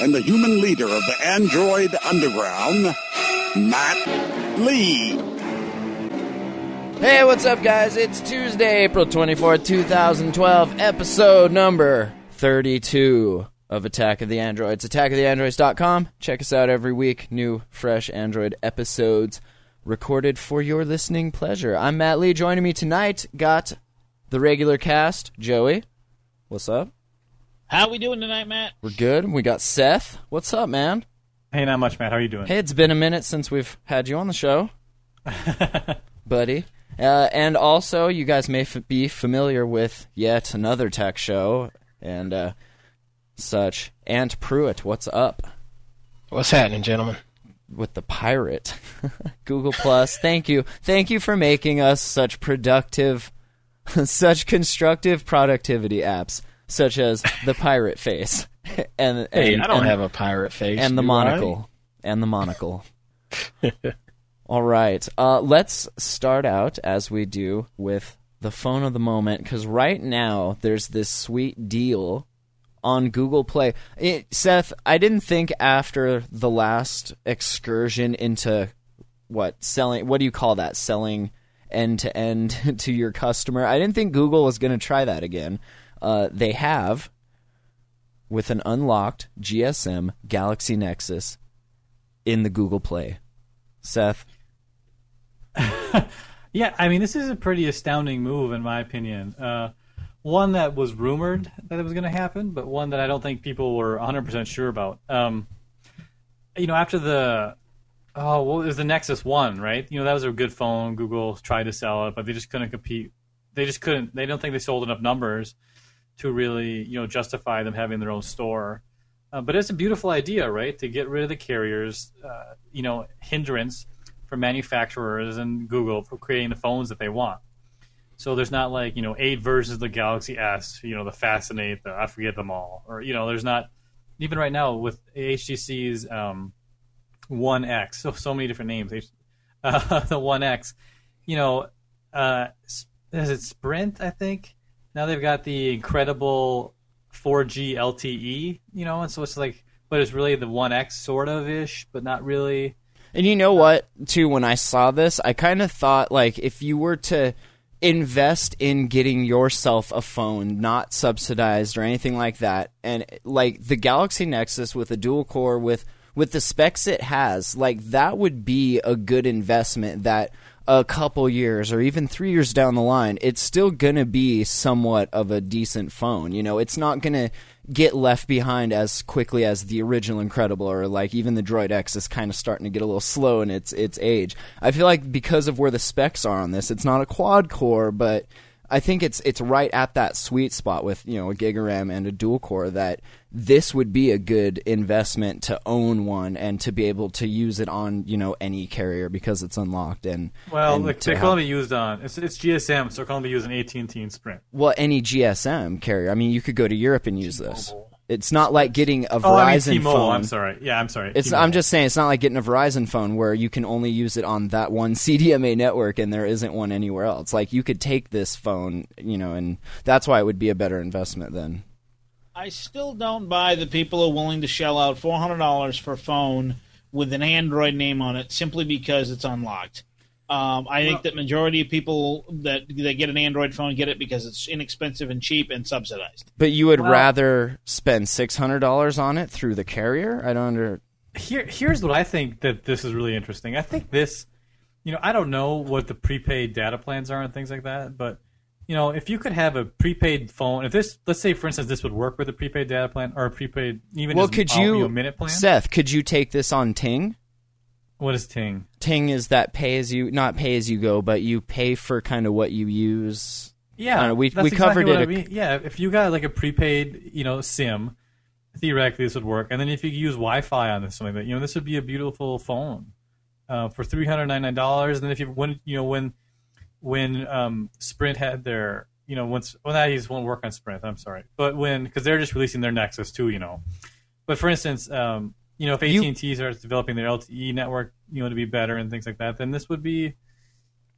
and the human leader of the android underground, Matt Lee. Hey, what's up, guys? It's Tuesday, April 24th, 2012, episode number 32 of Attack of the Androids. AttackOfTheAndroids.com. Check us out every week. New, fresh Android episodes recorded for your listening pleasure. I'm Matt Lee. Joining me tonight, got the regular cast, Joey. What's up? How are we doing tonight, Matt? We're good. We got Seth. What's up, man? Hey, not much, Matt. How are you doing? Hey, it's been a minute since we've had you on the show, buddy. Uh, and also, you guys may f- be familiar with yet another tech show and uh, such. Ant Pruitt, what's up What's happening, gentlemen? with the pirate? Google Plus, thank you, thank you for making us such productive, such constructive productivity apps, such as the pirate face and Hey, and, I don't and- have a pirate face. and the do I? monocle and the monocle. All right, uh, let's start out as we do with the phone of the moment because right now there's this sweet deal on Google Play. It, Seth, I didn't think after the last excursion into what selling, what do you call that? Selling end to end to your customer. I didn't think Google was going to try that again. Uh, they have with an unlocked GSM Galaxy Nexus in the Google Play. Seth, Yeah, I mean, this is a pretty astounding move, in my opinion. Uh, one that was rumored that it was going to happen, but one that I don't think people were 100% sure about. Um, you know, after the. Oh, well, it was the Nexus 1, right? You know, that was a good phone. Google tried to sell it, but they just couldn't compete. They just couldn't. They don't think they sold enough numbers to really, you know, justify them having their own store. Uh, but it's a beautiful idea, right? To get rid of the carriers, uh, you know, hindrance for manufacturers and Google for creating the phones that they want. So there's not like you know eight versions of the Galaxy S, you know the Fascinate, the I forget them all, or you know there's not even right now with HTC's um, One X, so so many different names. Uh, the One X, you know, uh, is it Sprint? I think now they've got the incredible 4G LTE, you know, and so it's like, but it's really the One X sort of ish, but not really. and you know what? Too, when I saw this, I kind of thought like if you were to invest in getting yourself a phone, not subsidized or anything like that, and like the Galaxy Nexus with a dual core with with the specs it has, like that would be a good investment that a couple years or even three years down the line, it's still going to be somewhat of a decent phone. You know, it's not going to get left behind as quickly as the original Incredible or like even the Droid X is kind of starting to get a little slow in its its age. I feel like because of where the specs are on this, it's not a quad core, but I think it's it's right at that sweet spot with you know a Giga RAM and a dual core that this would be a good investment to own one and to be able to use it on you know any carrier because it's unlocked and Well, and like, to they're have- be used on it's, it's GSM, so they're going to be using AT&T and Sprint. well any GSM carrier. I mean, you could go to Europe and use this. It's not like getting a Oh, I mean Verizon T-Mobile. phone. I'm sorry. Yeah, I'm sorry. It's. T-Mobile. I'm just saying. It's not like getting a Verizon phone where you can only use it on that one CDMA network and there isn't one anywhere else. Like you could take this phone, you know, and that's why it would be a better investment then. I still don't buy the people who are willing to shell out four hundred dollars for a phone with an Android name on it simply because it's unlocked. Um, I think that majority of people that that get an Android phone get it because it's inexpensive and cheap and subsidized. But you would Well- rather spend six hundred dollars on it through the carrier? I don't under. Here, here's what I think that this is really interesting. I think this, you know, I don't know what the prepaid data plans are and things like that, but you know, if you could have a prepaid phone, if this, let's say, for instance, this would work with a prepaid data plan or a prepaid even Well, could you, know, minute plan. Seth? Could you take this on Ting? What is Ting? Ting is that pay as you not pay as you go, but you pay for kind of what you use. Yeah, know, we- we exactly covered what it I a- mean. Yeah, if you got like a prepaid, you know, SIM, theoretically this would work. And then if you could use Wi-Fi on this, something like that, you know, this would be a beautiful phone uh, for three hundred ninety nine dollars. And then if you when you know when when um, Sprint had their you know once well that just won't work on Sprint. I'm sorry, but when because they're just releasing their Nexus too, you know. But for instance, um, you know if AT and T starts developing their LTE network, you know, to be better and things like that, then this would be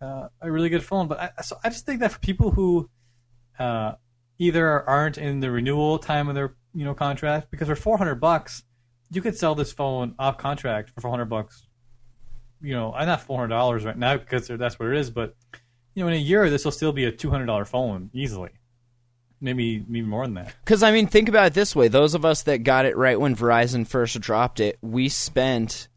uh, a really good phone. But I, so I just think that for people who uh, either aren't in the renewal time of their you know contract, because for 400 bucks, you could sell this phone off contract for 400 bucks. You know, I'm not 400 dollars right now because that's what it is, but you know, in a year this will still be a 200 dollar phone easily, maybe maybe more than that. Because I mean, think about it this way: those of us that got it right when Verizon first dropped it, we spent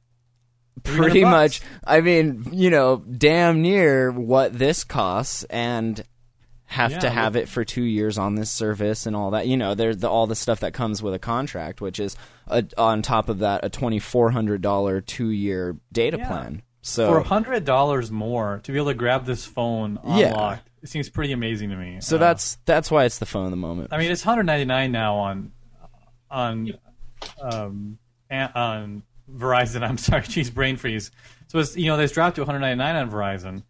pretty much. I mean, you know, damn near what this costs, and have to have it for two years on this service and all that. You know, there's the, all the stuff that comes with a contract, which is a, on top of that a twenty four hundred dollar two year data Yeah. plan. For So, hundred dollars more to be able to grab this phone Yeah. unlocked, it seems pretty amazing to me. so Uh, that's that's why it's the phone of the moment. I mean, it's 199 now on on um, on Verizon. I'm sorry, geez, brain freeze. So it's you know this dropped to 199 on Verizon,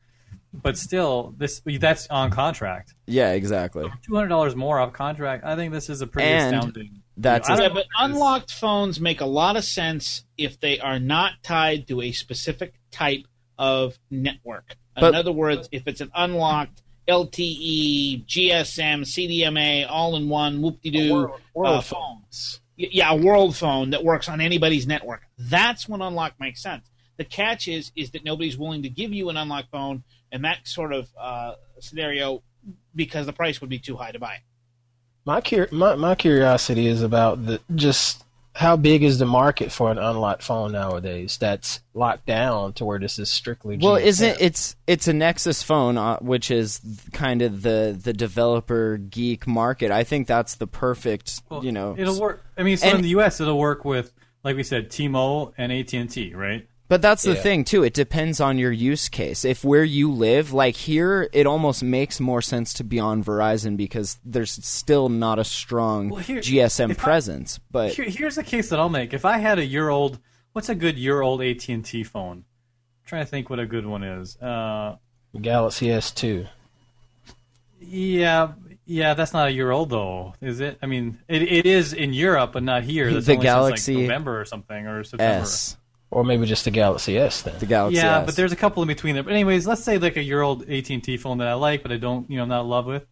but still this that's on contract. yeah, exactly. 200 dollars more off contract. I think this is a pretty And astounding. that's I a- don't Yeah, but what it is. unlocked phones make a lot of sense if they are not tied to a specific type of network. But- in other words, if it's an unlocked LTE, GSM, CDMA, all in one, whoop de doo World, world uh, phone. Y- Yeah, a world phone that works on anybody's network. That's when unlock makes sense. The catch is is that nobody's willing to give you an unlock phone, and that sort of uh, scenario because the price would be too high to buy. My, cur- my my curiosity is about the just how big is the market for an unlocked phone nowadays that's locked down to where this is strictly Well, GSM? isn't it's it's a Nexus phone, uh, which is kind of the the developer geek market. I think that's the perfect, Well, you know. it'll work. I mean, so And- in the U.S., it'll work with like we said, T-Mobile and AT&T, right? But that's the Yeah. thing too. It depends on your use case. If where you live, like here, it almost makes more sense to be on Verizon because there's still not a strong Well, here- GSM if I- presence. But Here, here's a case that I'll make. If I had a year old, what's a good year old AT and T phone? I'm trying to think what a good one is. Uh, Galaxy S2. yeah, yeah, that's not a year old though, is it? I mean, it, it is in Europe, but not here. That's The only since, like, Galaxy November or something or September. S, Or maybe just the Galaxy S then. the Galaxy yeah, S. but there's a couple in between there. But anyways, let's say like a year old AT and T phone that I like, but I don't, you know, I'm not in love with.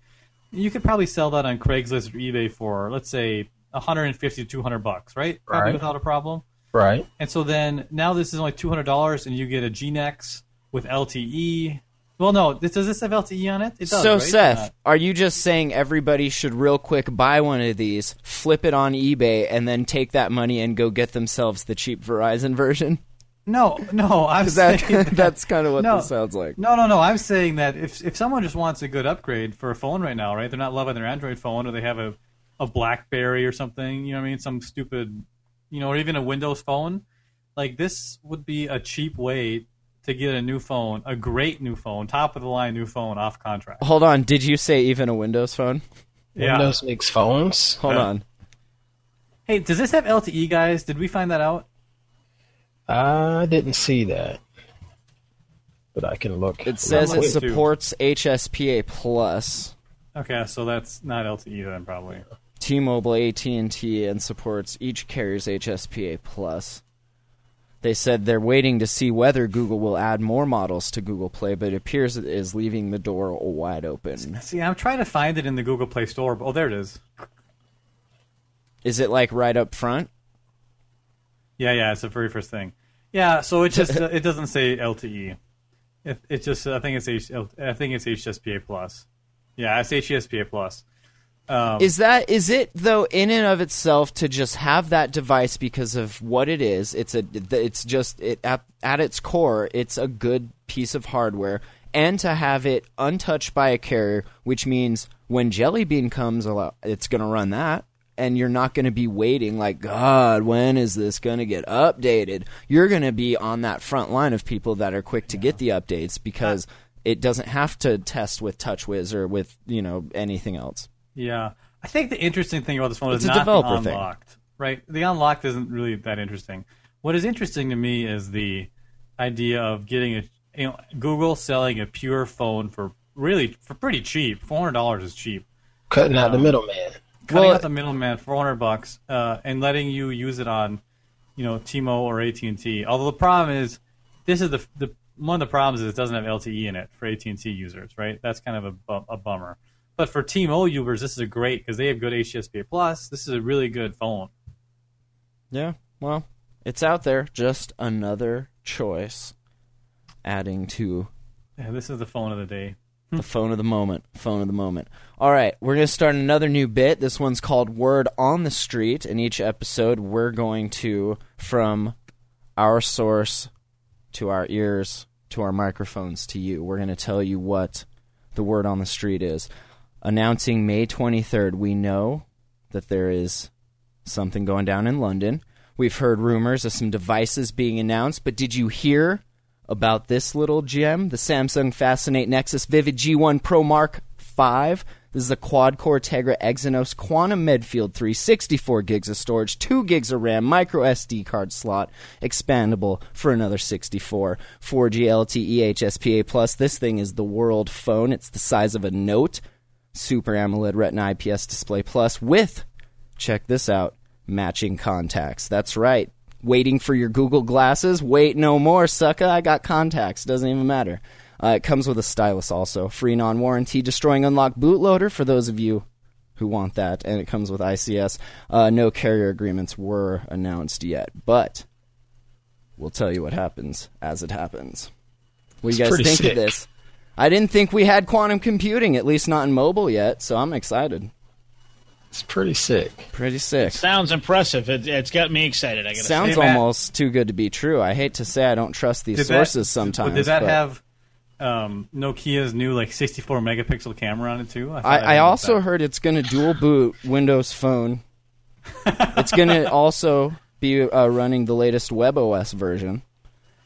You could probably sell that on Craigslist or eBay for let's say 150 to 200 bucks, right? Probably Right. without a problem. Right. And so then now this is only two hundred dollars, and you get a GNX with LTE. Well, no, this, does this have LTE on it? It does. so right? Seth, are you just saying everybody should real quick buy one of these, flip it on eBay, and then take that money and go get themselves the cheap Verizon version? no, no, I'm that saying that- that's kind of what No. this sounds like? No, no, no. I'm saying that if if someone just wants a good upgrade for a phone right now, right? They're not loving their Android phone, or they have a a BlackBerry or something. You know what I mean? Some stupid, you know, or even a Windows phone. Like this would be a cheap way to get a new phone, a great new phone, top of the line new phone off contract. Hold on, did you say even a Windows phone? Yeah. Windows makes phones. Hold Yeah. on. Hey, does this have LTE, guys? Did we find that out? I didn't see that, but I can look. It says it supports HSPA plus, Okay, so that's not LTE then, probably. T-Mobile, AT&T, and supports each carrier's HSPA plus. They said they're waiting to see whether Google will add more models to Google Play, but it appears it is leaving the door wide open. See, I'm trying to find it in the Google Play Store. But, oh, there it is. Is it like right up front? Yeah, yeah, it's the very first thing. Yeah, so it just uh, it doesn't say LTE. It, it just I think it's H, I think it's HSPA plus. Yeah, it's HSPA plus. Um, Is that is it though in and of itself to just have that device because of what it is? It's a it's just it at, at its core, it's a good piece of hardware, and to have it untouched by a carrier, which means when Jelly Bean comes, it's going to run that. And you're not going to be waiting like God. When is this going to get updated? You're going to be on that front line of people that are quick to get the updates because it doesn't have to test with TouchWiz or with you know anything else. Yeah, I think the interesting thing about this phone It's is a not developer the thing. unlocked. right? The unlocked isn't really that interesting. What is interesting to me is the idea of getting a you know Google selling a pure phone for really for pretty cheap. Four hundred dollars is cheap. Cutting out the middleman. Cutting Well- out the middleman, four hundred bucks, uh, and letting you use it on, you know, T-Mo or AT and T. Although the problem is, this is the the one of the problems is it doesn't have LTE in it for AT and T users, right? That's kind of a, a bummer. But for T-Mo users, this is a great because they have good HSPA plus. This is a really good phone. Yeah, well, it's out there. Just another choice adding to Yeah, this is the phone of the day. the phone of the moment. Phone of the moment. All right, we're going to start another new bit. This one's called Word on the Street. In each episode, we're going to, from our source to our ears to our microphones to you, we're going to tell you what the word on the street is. Announcing May 23rd, we know that there is something going down in London. We've heard rumors of some devices being announced, but did you hear about this little gem, the Samsung Fascinate Nexus Vivid G1 Pro Mark 5? This is a quad core Tegra Exynos Quantum Medfield 364 gigs of storage, 2 gigs of RAM, micro SD card slot, expandable for another 64, 4G LTE HSPA plus. This thing is the world phone. It's the size of a note. Super AMOLED Retina IPS display plus with check this out matching contacts. That's right. Waiting for your Google glasses? Wait no more, sucker. I got contacts. Doesn't even matter. Uh, it comes with a stylus also. Free non warranty destroying unlocked bootloader for those of you who want that. And it comes with ICS. Uh, no carrier agreements were announced yet, but we'll tell you what happens as it happens. What do you guys think sick. of this? I didn't think we had quantum computing, at least not in mobile yet, so I'm excited. It's pretty sick. Pretty sick. Sounds impressive. It, it's got me excited. I gotta Sounds say. Hey, almost too good to be true. I hate to say I don't trust these Did that- sources sometimes. Did that but have um, Nokia's new like 64 megapixel camera on it too? thought I, I heard also that. heard it's going to dual boot Windows Phone. it's going to also be uh, running the latest WebOS version,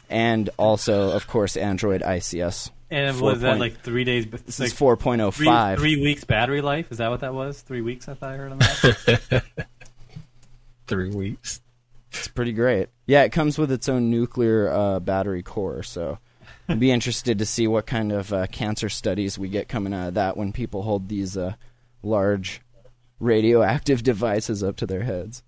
and also, of course, Android ICS. And 4 was that point- like three days? But This like is 4.05. three, three weeks battery life. Is that what that was? Three weeks? I thought I heard on that. Three weeks. It's pretty great. Yeah, it comes with its own nuclear uh, battery core, so I'd be interested to see what kind of uh, cancer studies we get coming out of that when people hold these uh, large radioactive devices up to their heads.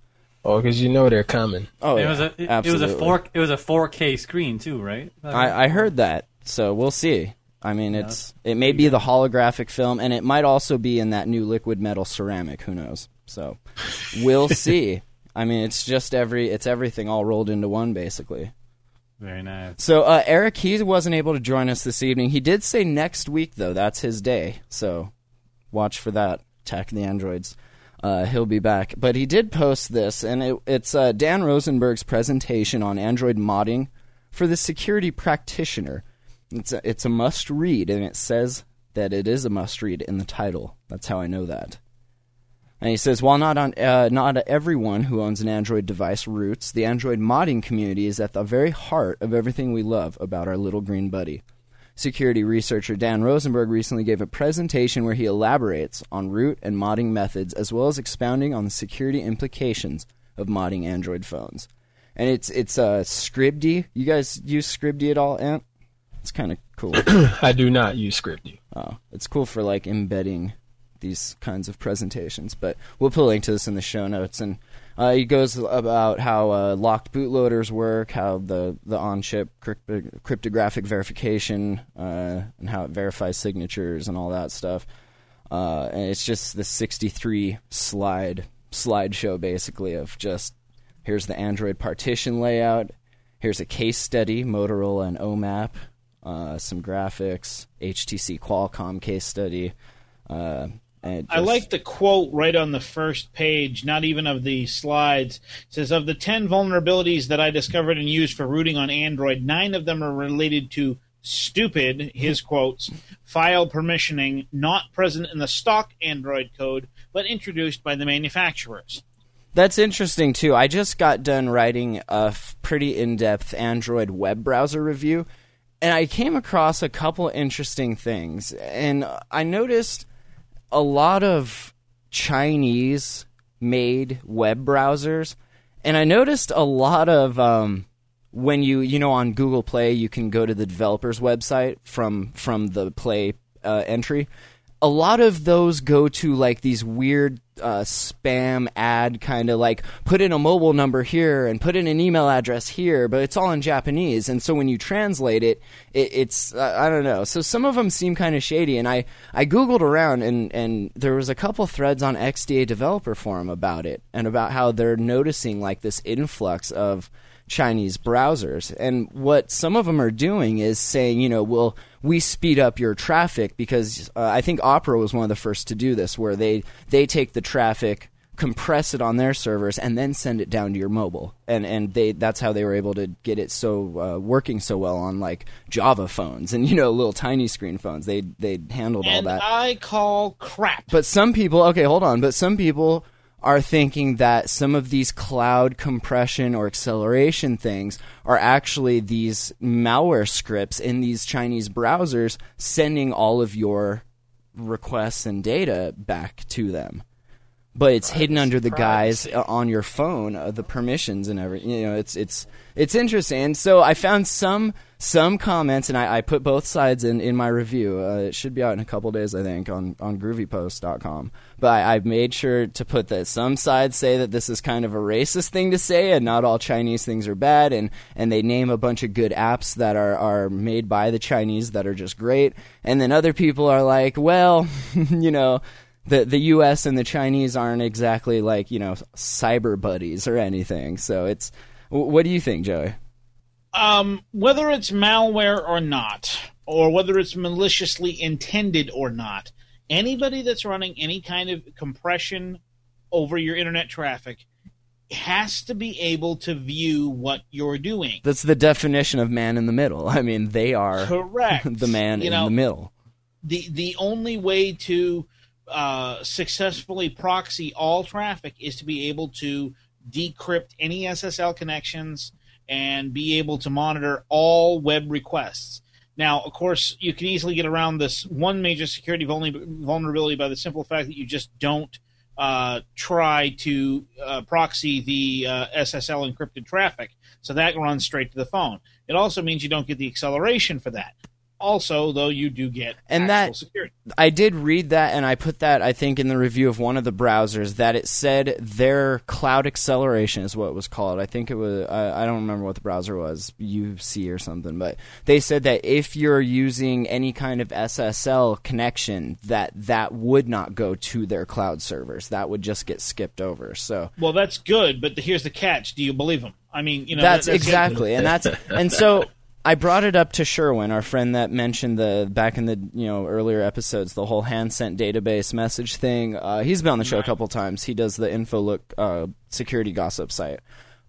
Oh, because you know they're coming. Oh, it yeah, was a it, it was a four it was a 4K screen too, right? I, I heard that, so we'll see. I mean, it's it may be the holographic film, and it might also be in that new liquid metal ceramic. Who knows? So we'll see. I mean, it's just every it's everything all rolled into one, basically. very nice. So uh, Eric, he wasn't able to join us this evening. He did say next week, though. That's his day. So watch for that. Attack the androids. Uh, he'll be back. But he did post this, and it, it's uh, Dan Rosenberg's presentation on Android modding for the security practitioner. It's a, it's a must read, and it says that it is a must read in the title. That's how I know that. And he says, while not on uh, not everyone who owns an Android device roots, the Android modding community is at the very heart of everything we love about our little green buddy. Security researcher Dan Rosenberg recently gave a presentation where he elaborates on root and modding methods as well as expounding on the security implications of modding Android phones. And it's it's uh, Scribd. You guys use Scribd at all, Ant? It's kind of cool. I do not use Scripty. Oh, it's cool for like embedding these kinds of presentations. But we'll put a link to this in the show notes. And uh, he goes about how uh, locked bootloaders work, how the the on-chip crypto- cryptographic verification, uh, and how it verifies signatures and all that stuff. Uh, and it's just the 63 slide slideshow basically of just here's the Android partition layout. Here's a case study, Motorola and OMAP, uh, some graphics, HTC Qualcomm case study. Uh, it I like the quote right on the first page, not even of the slides. It says of the 10 vulnerabilities that I discovered and used for rooting on Android, 9 of them are related to stupid, his quotes, file permissioning not present in the stock Android code, but introduced by the manufacturers. That's interesting too. I just got done writing a f- pretty in-depth Android web browser review, and I came across a couple interesting things. And I noticed a lot of Chinese made web browsers, and I noticed a lot of um, when you you know on Google Play you can go to the developer's website from from the Play uh, entry. A lot of those go to like these weird uh, spam ad kind of like put in a mobile number here and put in an email address here, but it's all in Japanese. And so when you translate it, it it's uh, I don't know. So some of them seem kind of shady. And I I googled around and and there was a couple threads on XDA developer forum about it and about how they're noticing like this influx of Chinese browsers. And what some of them are doing is saying, you know, well, we speed up your traffic because uh, I think Opera was one of the first to do this, where they they take the traffic, compress it on their servers, and then send it down to your mobile. And and they that's how they were able to get it so uh, working so well on like Java phones and you know little tiny screen phones. They they handled all that. I call crap. But some people, okay, hold on. But some people are thinking that some of these cloud compression or acceleration things are actually these malware scripts in these Chinese browsers sending all of your requests and data back to them. But it's hidden under the guise uh, on your phone, uh, the permissions and everything. You know, it's it's it's interesting. And so I found some some comments, and I, I put both sides in, in my review. Uh, it should be out in a couple days, I think, on, on groovypost.com. But I, I've made sure to put that some sides say that this is kind of a racist thing to say, and not all Chinese things are bad, and, and they name a bunch of good apps that are, are made by the Chinese that are just great. And then other people are like, well, you know, the the U.S. and the Chinese aren't exactly like you know cyber buddies or anything. So it's what do you think, Joey? um, whether it's malware or not, or whether it's maliciously intended or not, anybody that's running any kind of compression over your internet traffic has to be able to view what you're doing. That's the definition of man in the middle. I mean, they are Correct. the man You in know, the middle. the the only way to uh, successfully proxy all traffic is to be able to decrypt any SSL connections and be able to monitor all web requests. Now, of course, you can easily get around this one major security vulnerability by the simple fact that you just don't uh, try to uh, proxy the uh, SSL encrypted traffic. So that runs straight to the phone. It also means you don't get the acceleration for that. Also, though, you do get And actual that- security. I did read that, and I put that I think in the review of one of the browsers that it said their cloud acceleration is what it was called. I think it was I, I don't remember what the browser was, UC or something, but they said that if you're using any kind of SSL connection, that that would not go to their cloud servers. That would just get skipped over. So Well, that's good, but here's the catch: Do you believe them? I mean, you know, that's, that- the- exactly, and that's and so I brought it up to Sherwin, our friend that mentioned the back in the you know earlier episodes, the whole hand sent database message thing. Uh, he's been on the show a couple times. He does the InfoLook uh, security gossip site,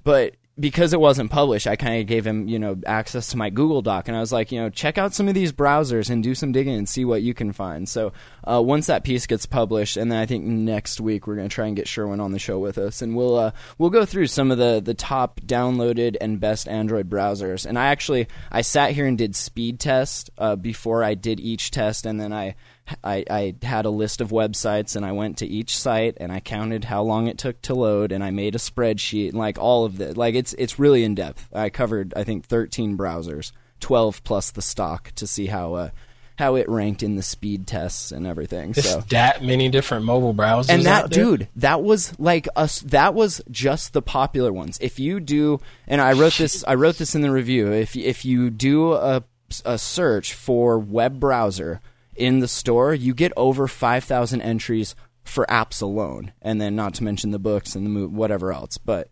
but because it wasn't published, I kind of gave him you know access to my Google Doc, and I was like, you know, check out some of these browsers and do some digging and see what you can find. So uh, once that piece gets published, and then I think next week we're going to try and get Sherwin on the show with us, and we'll uh, we'll go through some of the the top downloaded and best Android browsers. And I actually I sat here and did speed test uh, before I did each test, and then I. I, I had a list of websites and I went to each site and I counted how long it took to load and I made a spreadsheet and like all of it. Like it's it's really in depth. I covered I think 13 browsers, 12 plus the stock to see how uh, how it ranked in the speed tests and everything. There's so that many different mobile browsers. and that dude that was like us that was just the popular ones if you do and i wrote this i wrote this in the review if if you do a, a search for web browser in the store you get over 5000 entries for apps alone and then not to mention the books and the mo- whatever else but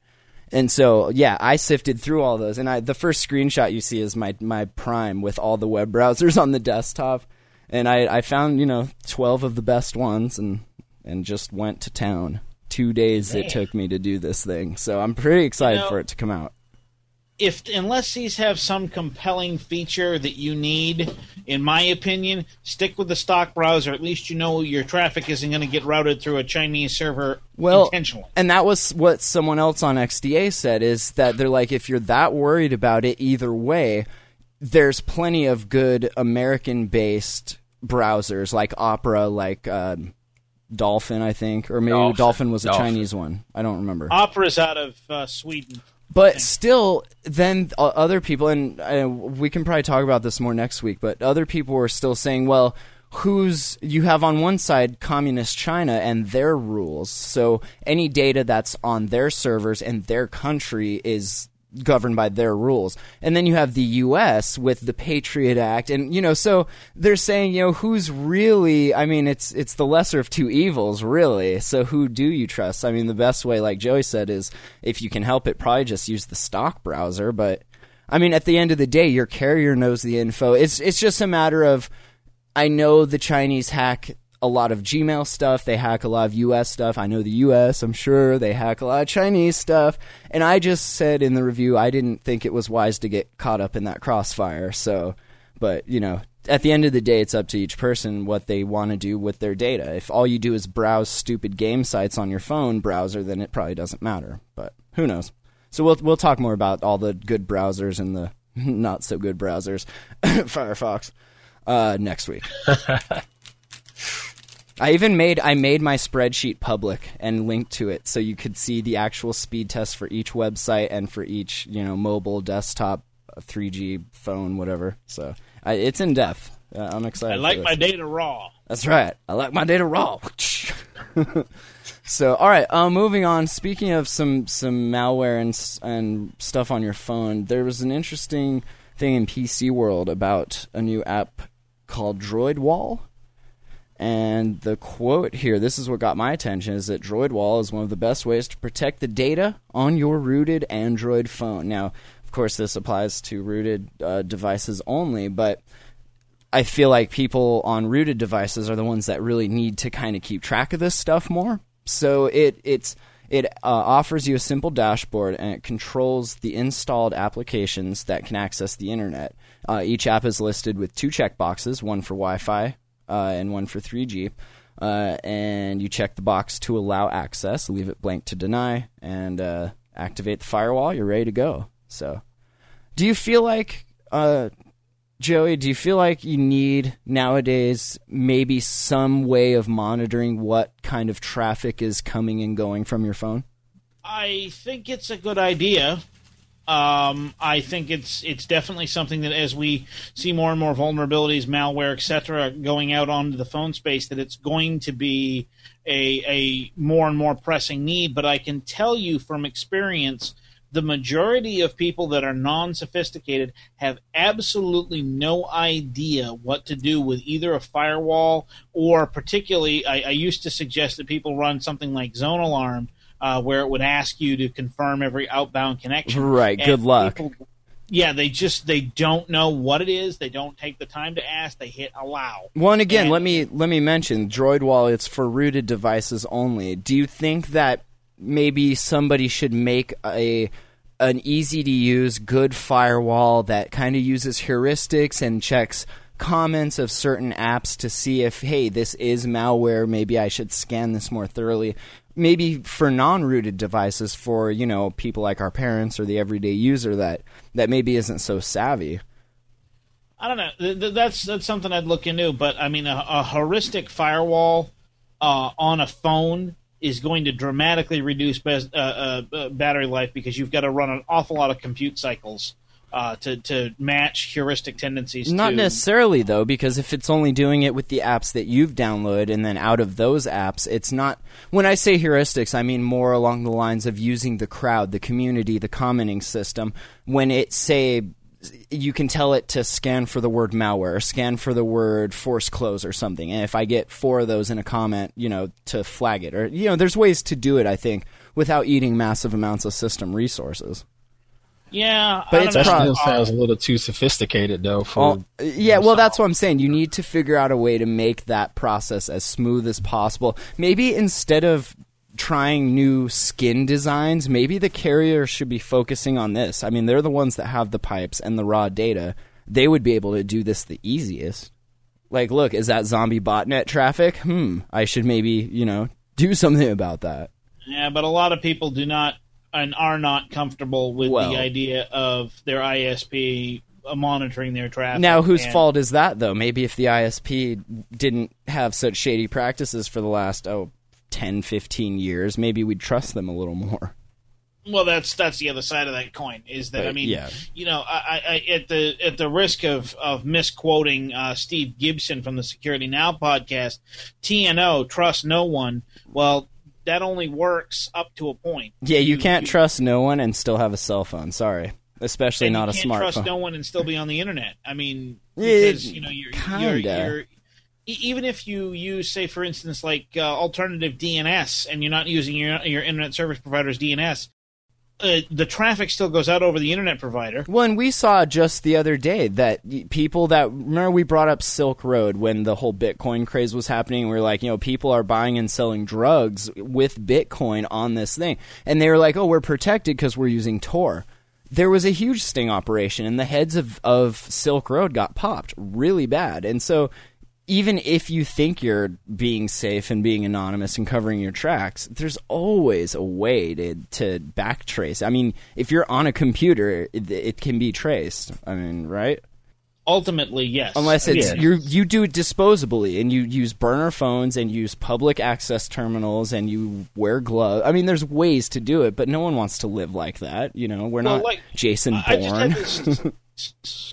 and so, yeah, I sifted through all those, and I, the first screenshot you see is my my Prime with all the web browsers on the desktop, and I, I found you know twelve of the best ones, and and just went to town. Two days it took me to do this thing, so I'm pretty excited You know- for it to come out. If unless these have some compelling feature that you need, in my opinion, stick with the stock browser. At least you know your traffic isn't going to get routed through a Chinese server Well, intentionally. and that was what someone else on XDA said is that they're like, if you're that worried about it either way, there's plenty of good American-based browsers like Opera, like um, Dolphin, I think, or maybe Dolphin. Dolphin, was a Dolphin. Chinese one. I don't remember. Opera's out of uh, Sweden. But still, then uh, other people, and uh, we can probably talk about this more next week. But other people were still saying, well. Who's you have on one side communist China and their rules. So any data that's on their servers in their country is governed by their rules. And then you have the US with the Patriot Act and you know so they're saying you know who's really I mean it's it's the lesser of two evils really. So who do you trust? I mean the best way like Joey said is if you can help it probably just use the stock browser but I mean at the end of the day your carrier knows the info. It's it's just a matter of I know the Chinese hack a lot of Gmail stuff. They hack a lot of US stuff. I know the US, I'm sure. They hack a lot of Chinese stuff. And I just said in the review, I didn't think it was wise to get caught up in that crossfire. So, but, you know, at the end of the day, it's up to each person what they want to do with their data. If all you do is browse stupid game sites on your phone browser, then it probably doesn't matter. But who knows? So we'll we'll talk more about all the good browsers and the not so good browsers, Firefox, uh, next week. I even made I made my spreadsheet public and linked to it so you could see the actual speed test for each website and for each you know mobile, desktop, 3G phone, whatever. So I, it's in depth. Uh, I'm excited. I like my data raw. That's right. I like my data raw. so, all right. Uh, moving on. Speaking of some some malware and and stuff on your phone, there was an interesting thing in PC world about a new app called Droid Wall. And the quote here, this is what got my attention, is that Droid Wall is one of the best ways to protect the data on your rooted Android phone. Now, of course, this applies to rooted uh, devices only, but I feel like people on rooted devices are the ones that really need to kind of keep track of this stuff more. So it it's it uh, offers you a simple dashboard and it controls the installed applications that can access the internet. Uh, each app is listed with two checkboxes, one for Wi-Fi uh, and one for 3G. Uh, and you check the box to allow access, leave it blank to deny, and uh, activate the firewall. You're ready to go. So, do you feel like uh, Joey, do you feel like you need nowadays maybe some way of monitoring what kind of traffic is coming and going from your phone? I think it's a good idea. Um, I think it's it's definitely something that as we see more and more vulnerabilities, malware, etc., going out onto the phone space, that it's going to be a a more and more pressing need. But I can tell you from experience, the majority of people that are non-sophisticated have absolutely no idea what to do with either a firewall or particularly. I, I used to suggest that people run something like Zone Alarm uh, where it would ask you to confirm every outbound connection. Right, And good luck. people- yeah, they just they don't know what it is. They don't take the time to ask. They hit allow. Well, and again, And- let me let me mention Droid Wall. It's for rooted devices only. Do you think that maybe somebody should make a an easy to use, good firewall that kind of uses heuristics and checks comments of certain apps to see if hey this is malware maybe i should scan this more thoroughly maybe for non-rooted devices for you know people like our parents or the everyday user that that maybe isn't so savvy I don't know. Th- th- That's that's something I'd look into. But I mean, a, a heuristic firewall uh, on a phone is going to dramatically reduce uh, uh, uh, battery life because you've got to run an awful lot of compute cycles uh, to to match heuristic tendencies. Not to, necessarily though, because if it's only doing it with the apps that you've downloaded, and then out of those apps, it's not. When I say heuristics, I mean more along the lines of using the crowd, the community, the commenting system. When it say you can tell it to scan for the word malware, scan for the word force close or something, and if I get four of those in a comment, you know, to flag it, or you know, there's ways to do it. I think without eating massive amounts of system resources. Yeah, But I it's don't That know. prob- still sounds a little too sophisticated, though. For Well, yeah, well, that's what I'm saying. You need to figure out a way to make that process as smooth as possible. Maybe instead of trying new skin designs, maybe the carrier should be focusing on this. I mean, they're the ones that have the pipes and the raw data. They would be able to do this the easiest. Like, look, is that zombie botnet traffic? Hmm, I should maybe, you know, do something about that. Yeah, but a lot of people do not and are not comfortable with Well- the idea of their ISP monitoring their traffic. Now, whose And- fault is that, though? Maybe if the ISP didn't have such shady practices for the last, oh, 10, 15 years, maybe we'd trust them a little more. Well, that's that's the other side of that coin. Is that I mean, yeah. you know, I, I, at the at the risk of of misquoting uh, Steve Gibson from the Security Now podcast, TNO trust no one. Well, that only works up to a point. Yeah, you can't trust no one and still have a cell phone. Sorry. Especially not you a can't trust no one and still be on the internet. I mean, because you know you're, kinda. you're even if you use, say, for instance, like uh, alternative DNS, and you're not using your your internet service provider's DNS, uh, the traffic still goes out over the internet provider. Well, and we saw just the other day that people that remember we brought up Silk Road when the whole Bitcoin craze was happening. We are like, you know, people are buying and selling drugs with Bitcoin on this thing, and they were like, oh, we're protected because we're using Tor. There was a huge sting operation, and the heads of of Silk Road got popped really bad, and so. Even if you think you're being safe and being anonymous and covering your tracks, there's always a way to to backtrace. I mean, if you're on a computer, it, it can be traced. I mean, right? Ultimately, yes. Unless it's Yeah. you you do it disposably and you use burner phones and use public access terminals and you wear gloves. I mean, there's ways to do it, but no one wants to live like that. You know, we're Well, not like, Jason Bourne.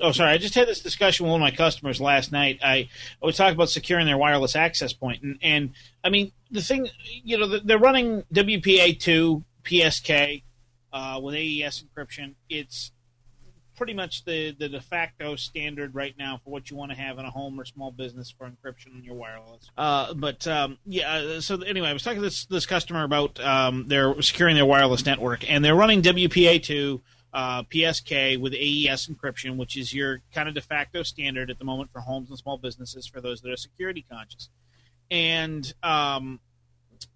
oh, sorry. I just had this discussion with one of my customers last night. I, I was talking about securing their wireless access point, and, and I mean the thing, you know, they're running WPA two PSK uh, with AES encryption. It's pretty much the, the de facto standard right now for what you want to have in a home or small business for encryption on your wireless. Uh, but um, yeah, uh, so anyway, I was talking to this this customer about um, their securing their wireless network, and they're running WPA two. Uh, PSK with AES encryption, which is your kind of de facto standard at the moment for homes and small businesses for those that are security conscious. And um,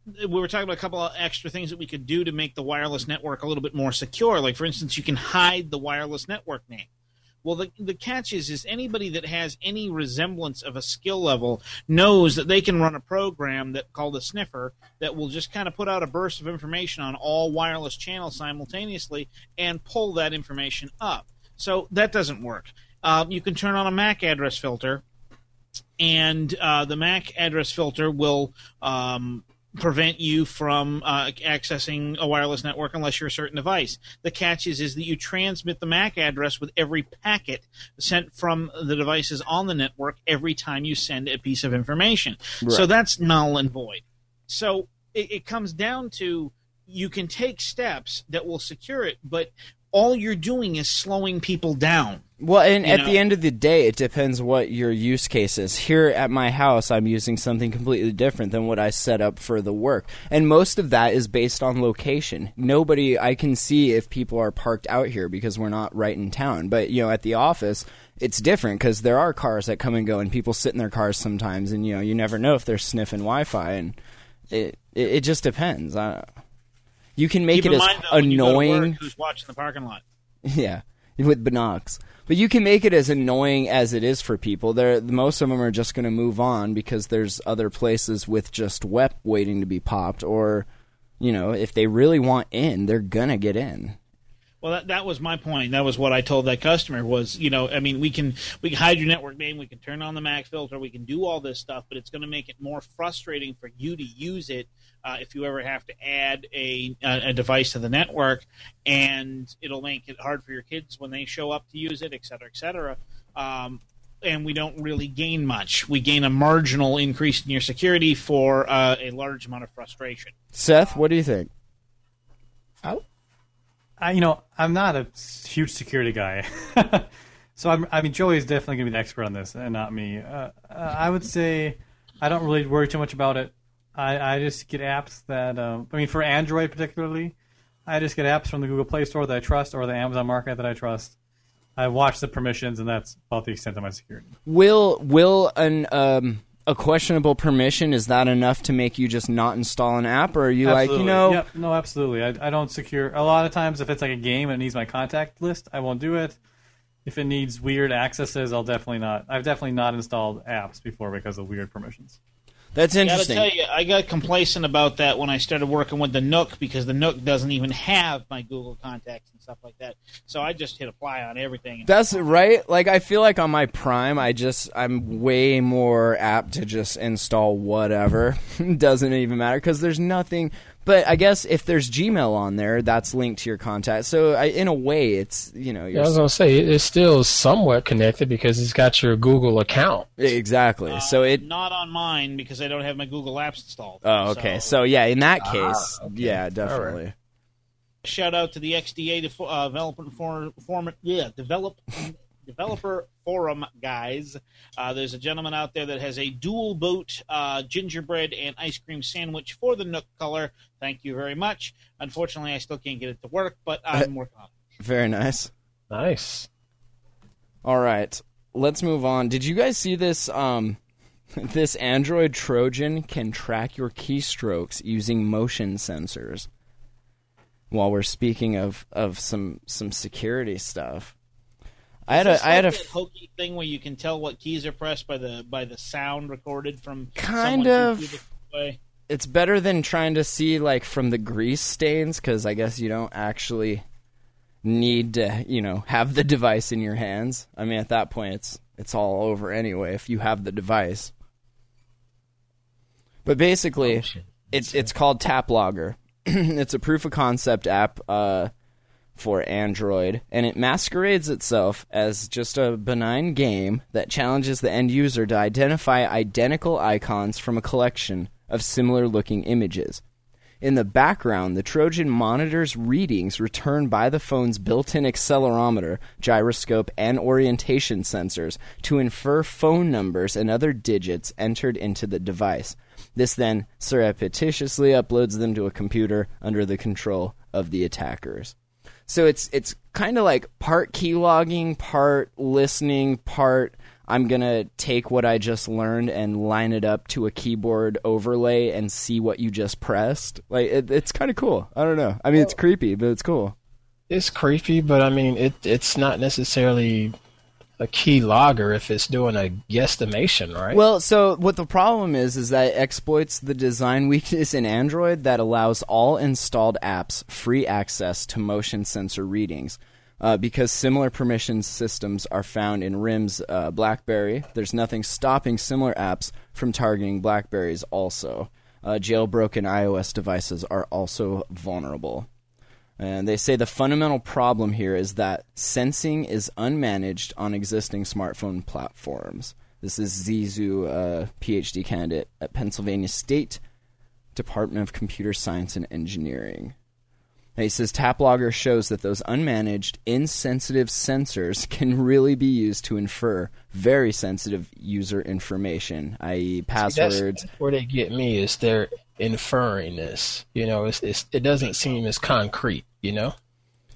we were talking about a couple of extra things that we could do to make the wireless network a little bit more secure. Like, for instance, you can hide the wireless network name. Well, the, the catch is, is anybody that has any resemblance of a skill level knows that they can run a program that called a sniffer that will just kind of put out a burst of information on all wireless channels simultaneously and pull that information up. So that doesn't work. Uh, you can turn on a MAC address filter, and uh, the MAC address filter will um, prevent you from uh, accessing a wireless network unless you're a certain device. The catch is, is that you transmit the MAC address with every packet sent from the devices on the network every time you send a piece of information. So that's null and void. So it, it comes down to you can take steps that will secure it, but all you're doing is slowing people down. Well, and at know. the end of the day, it depends what your use case is. Here at my house, I'm using something completely different than what I set up for the work. And most of that is based on location. Nobody, I can see if people are parked out here because we're not right in town. But, you know, at the office, it's different because there are cars that come and go and people sit in their cars sometimes. And, you know, you never know if they're sniffing Wi Fi. And it, it, it just depends. I, you can make Keep it as mind, though, when you go to annoying. work, who's watching the parking lot? Yeah, with binocs. But you can make it as annoying as it is for people. There, most of them are just going to move on because there's other places with just web waiting to be popped, or you know, if they really want in, they're gonna get in. Well, that, that was my point. That was what I told that customer was, you know, I mean, we can we can hide your network name, we can turn on the MAC filter, we can do all this stuff, but it's going to make it more frustrating for you to use it uh, if you ever have to add a, a a device to the network, and it'll make it hard for your kids when they show up to use it, et cetera, et cetera. Um, and we don't really gain much. We gain a marginal increase in your security for uh, a large amount of frustration. Seth, what do you think? I, you know, I'm not a huge security guy, so I'm, I mean, Joey's definitely gonna be the expert on this, and not me. Uh, uh, I would say I don't really worry too much about it. I, I just get apps that, um, I mean, for Android particularly, I just get apps from the Google Play Store that I trust or the Amazon Market that I trust. I watch the permissions, and that's about the extent of my security. Will will an um a questionable permission is that enough to make you just not install an app, or are you like you know? Yep, no, absolutely. I, I don't secure. A lot of times, if it's like a game and it needs my contact list, I won't do it. If it needs weird accesses, I'll definitely not. I've definitely not installed apps before because of weird permissions. That's Gotta interesting. tell you, I got complacent about that when I started working with the Nook because the Nook doesn't even have my Google contacts and stuff like that. So I just hit apply on everything. That's right. Like I feel like on my Prime, I just I'm way more apt to just install whatever. Doesn't even matter because there's nothing. But I guess if there's Gmail on there, that's linked to your contact. So I, in a way, it's you know Yeah, I was gonna say it's still somewhat connected because it's got your Google account. exactly. so it. not on mine because I don't have my Google Apps installed. Oh, okay. So, yeah, in that case, yeah, definitely. shout out to the XDA def- uh, development for, form, yeah, develop developer forum guys. Uh, there's a gentleman out there that has a dual boot uh, gingerbread and ice cream sandwich for the Nook color. Thank you very much. Unfortunately, I still can't get it to work, but I'm working on it. Very nice. Nice. All right, let's move on. Did you guys see this? Um, this Android Trojan can track your keystrokes using motion sensors. While we're speaking of of some some security stuff, I had Is this a I had a hokey thing where you can tell what keys are pressed by the by the sound recorded from Kind of. who did it that way. It's better than trying to see like from the grease stains because I guess you don't actually need to you know have the device in your hands. I mean, at that point, it's it's all over anyway if you have the device. But basically, it's it's called Tap Logger. it's a proof of concept app uh, for Android, and it masquerades itself as just a benign game that challenges the end user to identify identical icons from a collection of similar looking images. In the background, the Trojan monitors readings returned by the phone's built in accelerometer, gyroscope, and orientation sensors to infer phone numbers and other digits entered into the device. This then surreptitiously uploads them to a computer under the control of the attackers. So it's it's kind of like part keylogging, part listening, part I'm gonna take what I just learned and line it up to a keyboard overlay and see what you just pressed. Like it, it's kind of cool. I don't know. I mean, it's creepy, but it's cool. It's creepy, but I mean, it it's not necessarily a key logger if it's doing a guesstimation, right? Well, so what the problem is is that it exploits the design weakness in Android that allows all installed apps free access to motion sensor readings. Uh, because similar permission systems are found in RIM's uh, BlackBerry, there's nothing stopping similar apps from targeting Blackberries. Also, uh, jailbroken iOS devices are also vulnerable. And they say the fundamental problem here is that sensing is unmanaged on existing smartphone platforms. This is Zhi Xu, a PhD candidate at Pennsylvania State Department of Computer Science and Engineering. And he says TapLogger shows that those unmanaged, insensitive sensors can really be used to infer very sensitive user information, i.e., That's, passwords. that's where they get me is they're inferring this. You know, it's, it's it doesn't seem as concrete. You know.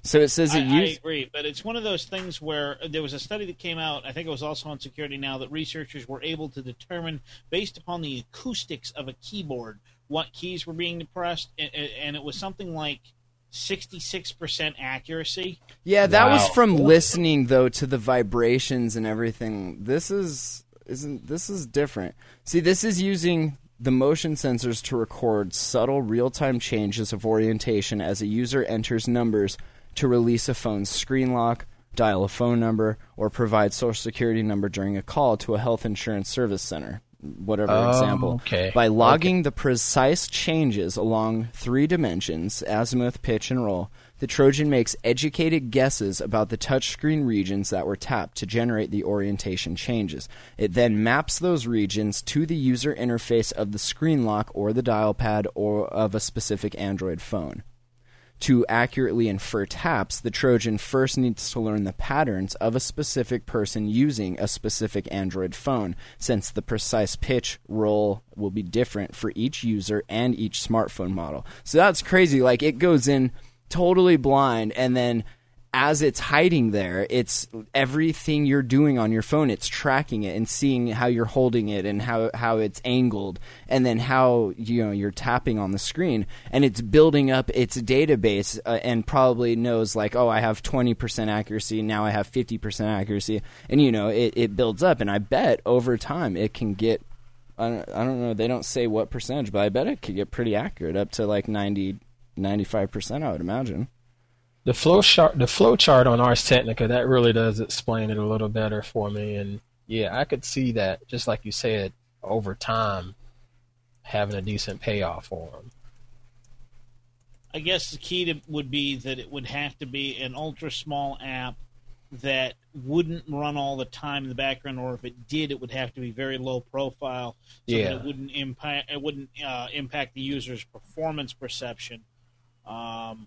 So it says I, it I agree, but it's one of those things where there was a study that came out. I think it was also on Security Now that researchers were able to determine, based upon the acoustics of a keyboard, what keys were being depressed, and, and it was something like sixty-six percent accuracy. Yeah, that was from listening though to the vibrations and everything. This is isn't this is different. See, this is using the motion sensors to record subtle real-time changes of orientation as a user enters numbers to release a phone's screen lock, dial a phone number, or provide social security number during a call to a health insurance service center. Whatever Oh, example. okay. By logging the precise changes along three dimensions azimuth, pitch, and roll the Trojan makes educated guesses about the touchscreen regions that were tapped to generate the orientation changes. It then maps those regions to the user interface of the screen lock or the dial pad or of a specific Android phone. To accurately infer taps, the Trojan first needs to learn the patterns of a specific person using a specific Android phone, since the precise pitch roll will be different for each user and each smartphone model. So that's crazy. Like, it goes in totally blind, and then as it's hiding there, it's everything you're doing on your phone. It's tracking it and seeing how you're holding it and how how it's angled, and then how you know you're tapping on the screen, and it's building up its database uh, and probably knows like, oh, I have 20% accuracy now, I have 50% accuracy, and you know it it builds up, and I bet over time it can get I don't, know. They don't say what percentage, but I bet it could get pretty accurate, up to like 90, 95 percent. I would imagine. The flow chart, the flow chart on Ars Technica, that really does explain it a little better for me. And yeah, I could see that, just like you said, over time, having a decent payoff for them. I guess the key to, would be that it would have to be an ultra small app that wouldn't run all the time in the background, or if it did, it would have to be very low profile, so Yeah. that it wouldn't impact it wouldn't uh, impact the user's performance perception. Um,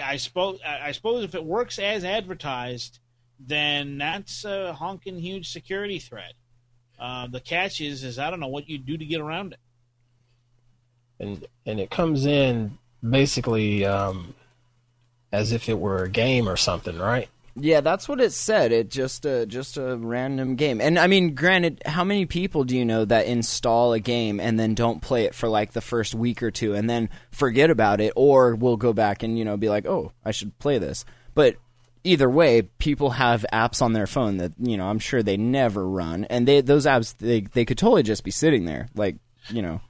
I suppose I suppose if it works as advertised, then that's a honking huge security threat. Uh, the catch is, is I don't know what you do to get around it. and and it comes in basically um, as if it were a game or something, right? Yeah, that's what it said. It just a just a random game. And I mean, granted, how many people do you know that install a game and then don't play it for like the first week or two and then forget about it or will go back and, you know, be like, "Oh, I should play this." But either way, people have apps on their phone that, you know, I'm sure they never run and they those apps they they could totally just be sitting there like, you know,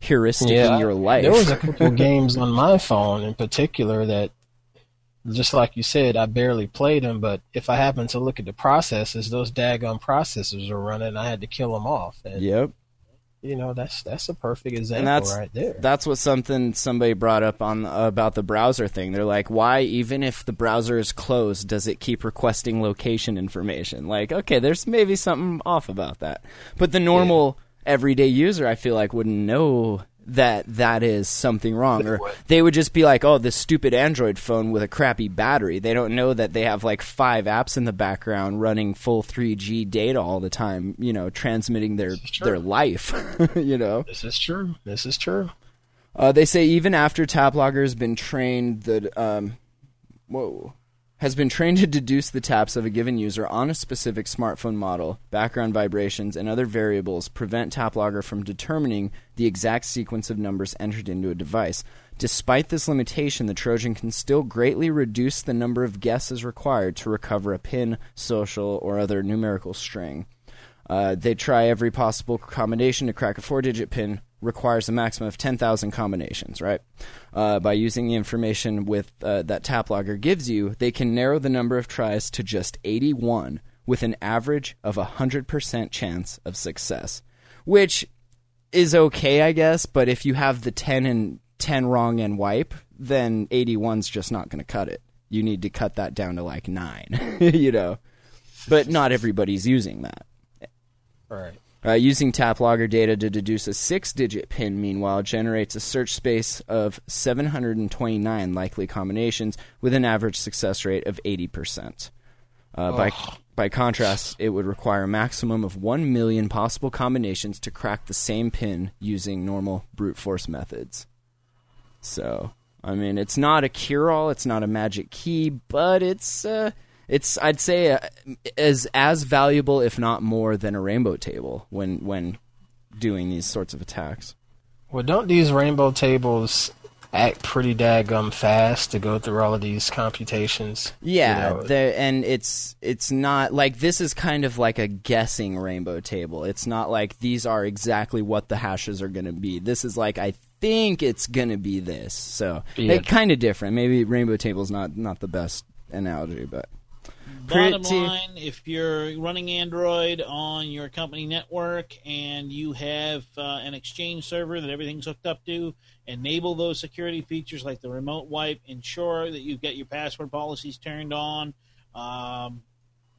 heuristic in your life. There was a couple games on my phone in particular that, just like you said, I barely played them. But if I happen to look at the processes, those daggone processes are running. I had to kill them off. And, Yep. You know, that's that's a perfect example that's right there. That's what something somebody brought up on about the browser thing. They're like, why even if the browser is closed, does it keep requesting location information? Like, okay, there's maybe something off about that. But the normal everyday user, I feel like, wouldn't know that that is something wrong, or they would just be like, "Oh, this stupid Android phone with a crappy battery." They don't know that they have like five apps in the background running full 3G data all the time, you know, transmitting their their life, you know. this is true. This is true. Uh, they say even after TapLogger has been trained that um, whoa has been trained to deduce the taps of a given user on a specific smartphone model, background vibrations, and other variables prevent TapLogger from determining the exact sequence of numbers entered into a device. Despite this limitation, the Trojan can still greatly reduce the number of guesses required to recover a PIN, social, or other numerical string. Uh, they try every possible combination to crack a four digit pin requires a maximum of 10,000 combinations, right? Uh, by using the information with uh, that TapLogger gives you, they can narrow the number of tries to just 81 with an average of a 100% chance of success, which is okay, I guess, but if you have the 10 and 10 wrong and wipe, then 81's just not going to cut it. You need to cut that down to like 9, you know. But not everybody's using that. Right. Uh, using TapLogger data to deduce a six digit PIN, meanwhile, generates a search space of 729 likely combinations with an average success rate of 80%. Uh, by, by contrast, it would require a maximum of 1 million possible combinations to crack the same PIN using normal brute force methods. So, I mean, it's not a cure all, it's not a magic key, but it's. Uh, it's I'd say uh, as as valuable, if not more, than a rainbow table when when doing these sorts of attacks. Well, don't these rainbow tables act pretty daggum fast to go through all of these computations? Yeah, You know, the, and it's it's not like this is kind of like a guessing rainbow table. It's not like these are exactly what the hashes are going to be. This is like I think it's going to be this. So Yeah. kind of different. Maybe rainbow table's not not the best analogy, but Bottom Pretty- line, if you're running Android on your company network and you have uh, an Exchange server that everything's hooked up to, enable those security features like the remote wipe. Ensure that you've got your password policies turned on. Um,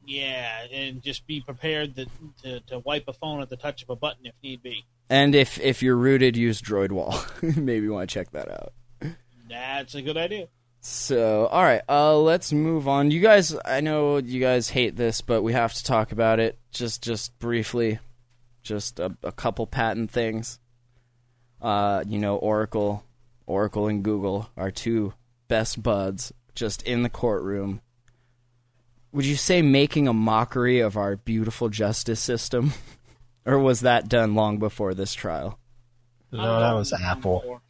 yeah, and just be prepared that, to, to wipe a phone at the touch of a button if need be. and if if you're rooted, use DroidWall. Maybe you want to check that out. That's a good idea. So, all right, uh, let's move on. You guys, I know you guys hate this, but we have to talk about it just just briefly. Just a, a couple patent things. Uh, you know, Oracle, Oracle and Google are two best buds just in the courtroom. Would you say making a mockery of our beautiful justice system? or was that done long before this trial? No, that was Apple.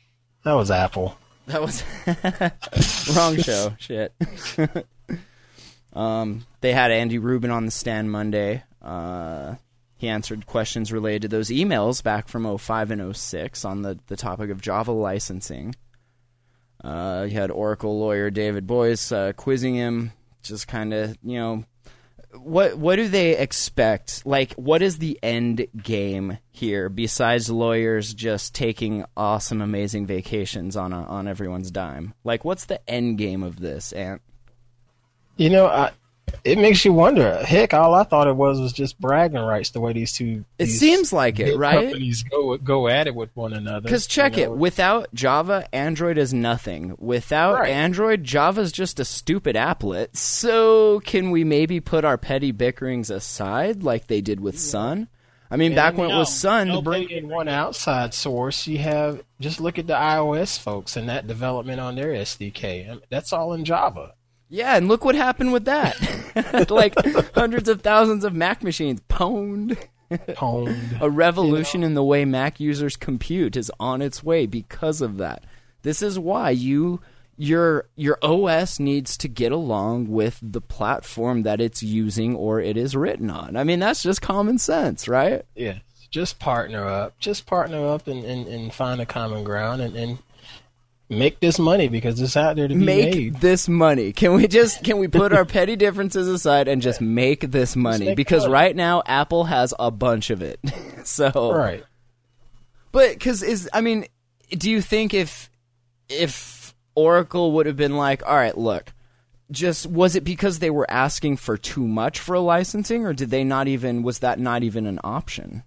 That was Apple. That was wrong show. Shit. um, they had Andy Rubin on the stand Monday. Uh, he answered questions related to those emails back from 05 and 06 on the, the topic of Java licensing. Uh, you had Oracle lawyer David Boies uh, quizzing him, just kind of, you know, what what do they expect? Like, what is the end game here besides lawyers just taking awesome, amazing vacations on a, on everyone's dime? Like, what's the end game of this, Ant? You know, I, it makes you wonder. Heck, all I thought it was was just bragging rights. The way these two, It these seems like it, right? Companies go go at it with one another. Because check you it, without Java, Android is nothing. Without Right. Android, Java's just a stupid applet. So can we maybe put our petty bickerings aside, like they did with Sun? I mean, back when it was no, Sun, no. bring in one outside source, you have just look at the iOS folks and that development on their SDK. I mean, That's all in Java. Yeah, and look what happened with that. like hundreds of thousands of Mac machines pwned. Honed. A revolution in the way Mac users compute is on its way because of that. This is why you your your OS needs to get along with the platform that it's using or it is written on. I mean, that's just common sense, right? Yeah, just partner up. Just partner up and, and, and find a common ground and, and make this money because it's out there to be Make made. this money. Can we just can we put our petty differences aside and just make this money? Because right now Apple has a bunch of it. so Right. But because is I mean, do you think if if Oracle would have been like, all right, look, just was it because they were asking for too much for a licensing, or did they not even was that not even an option?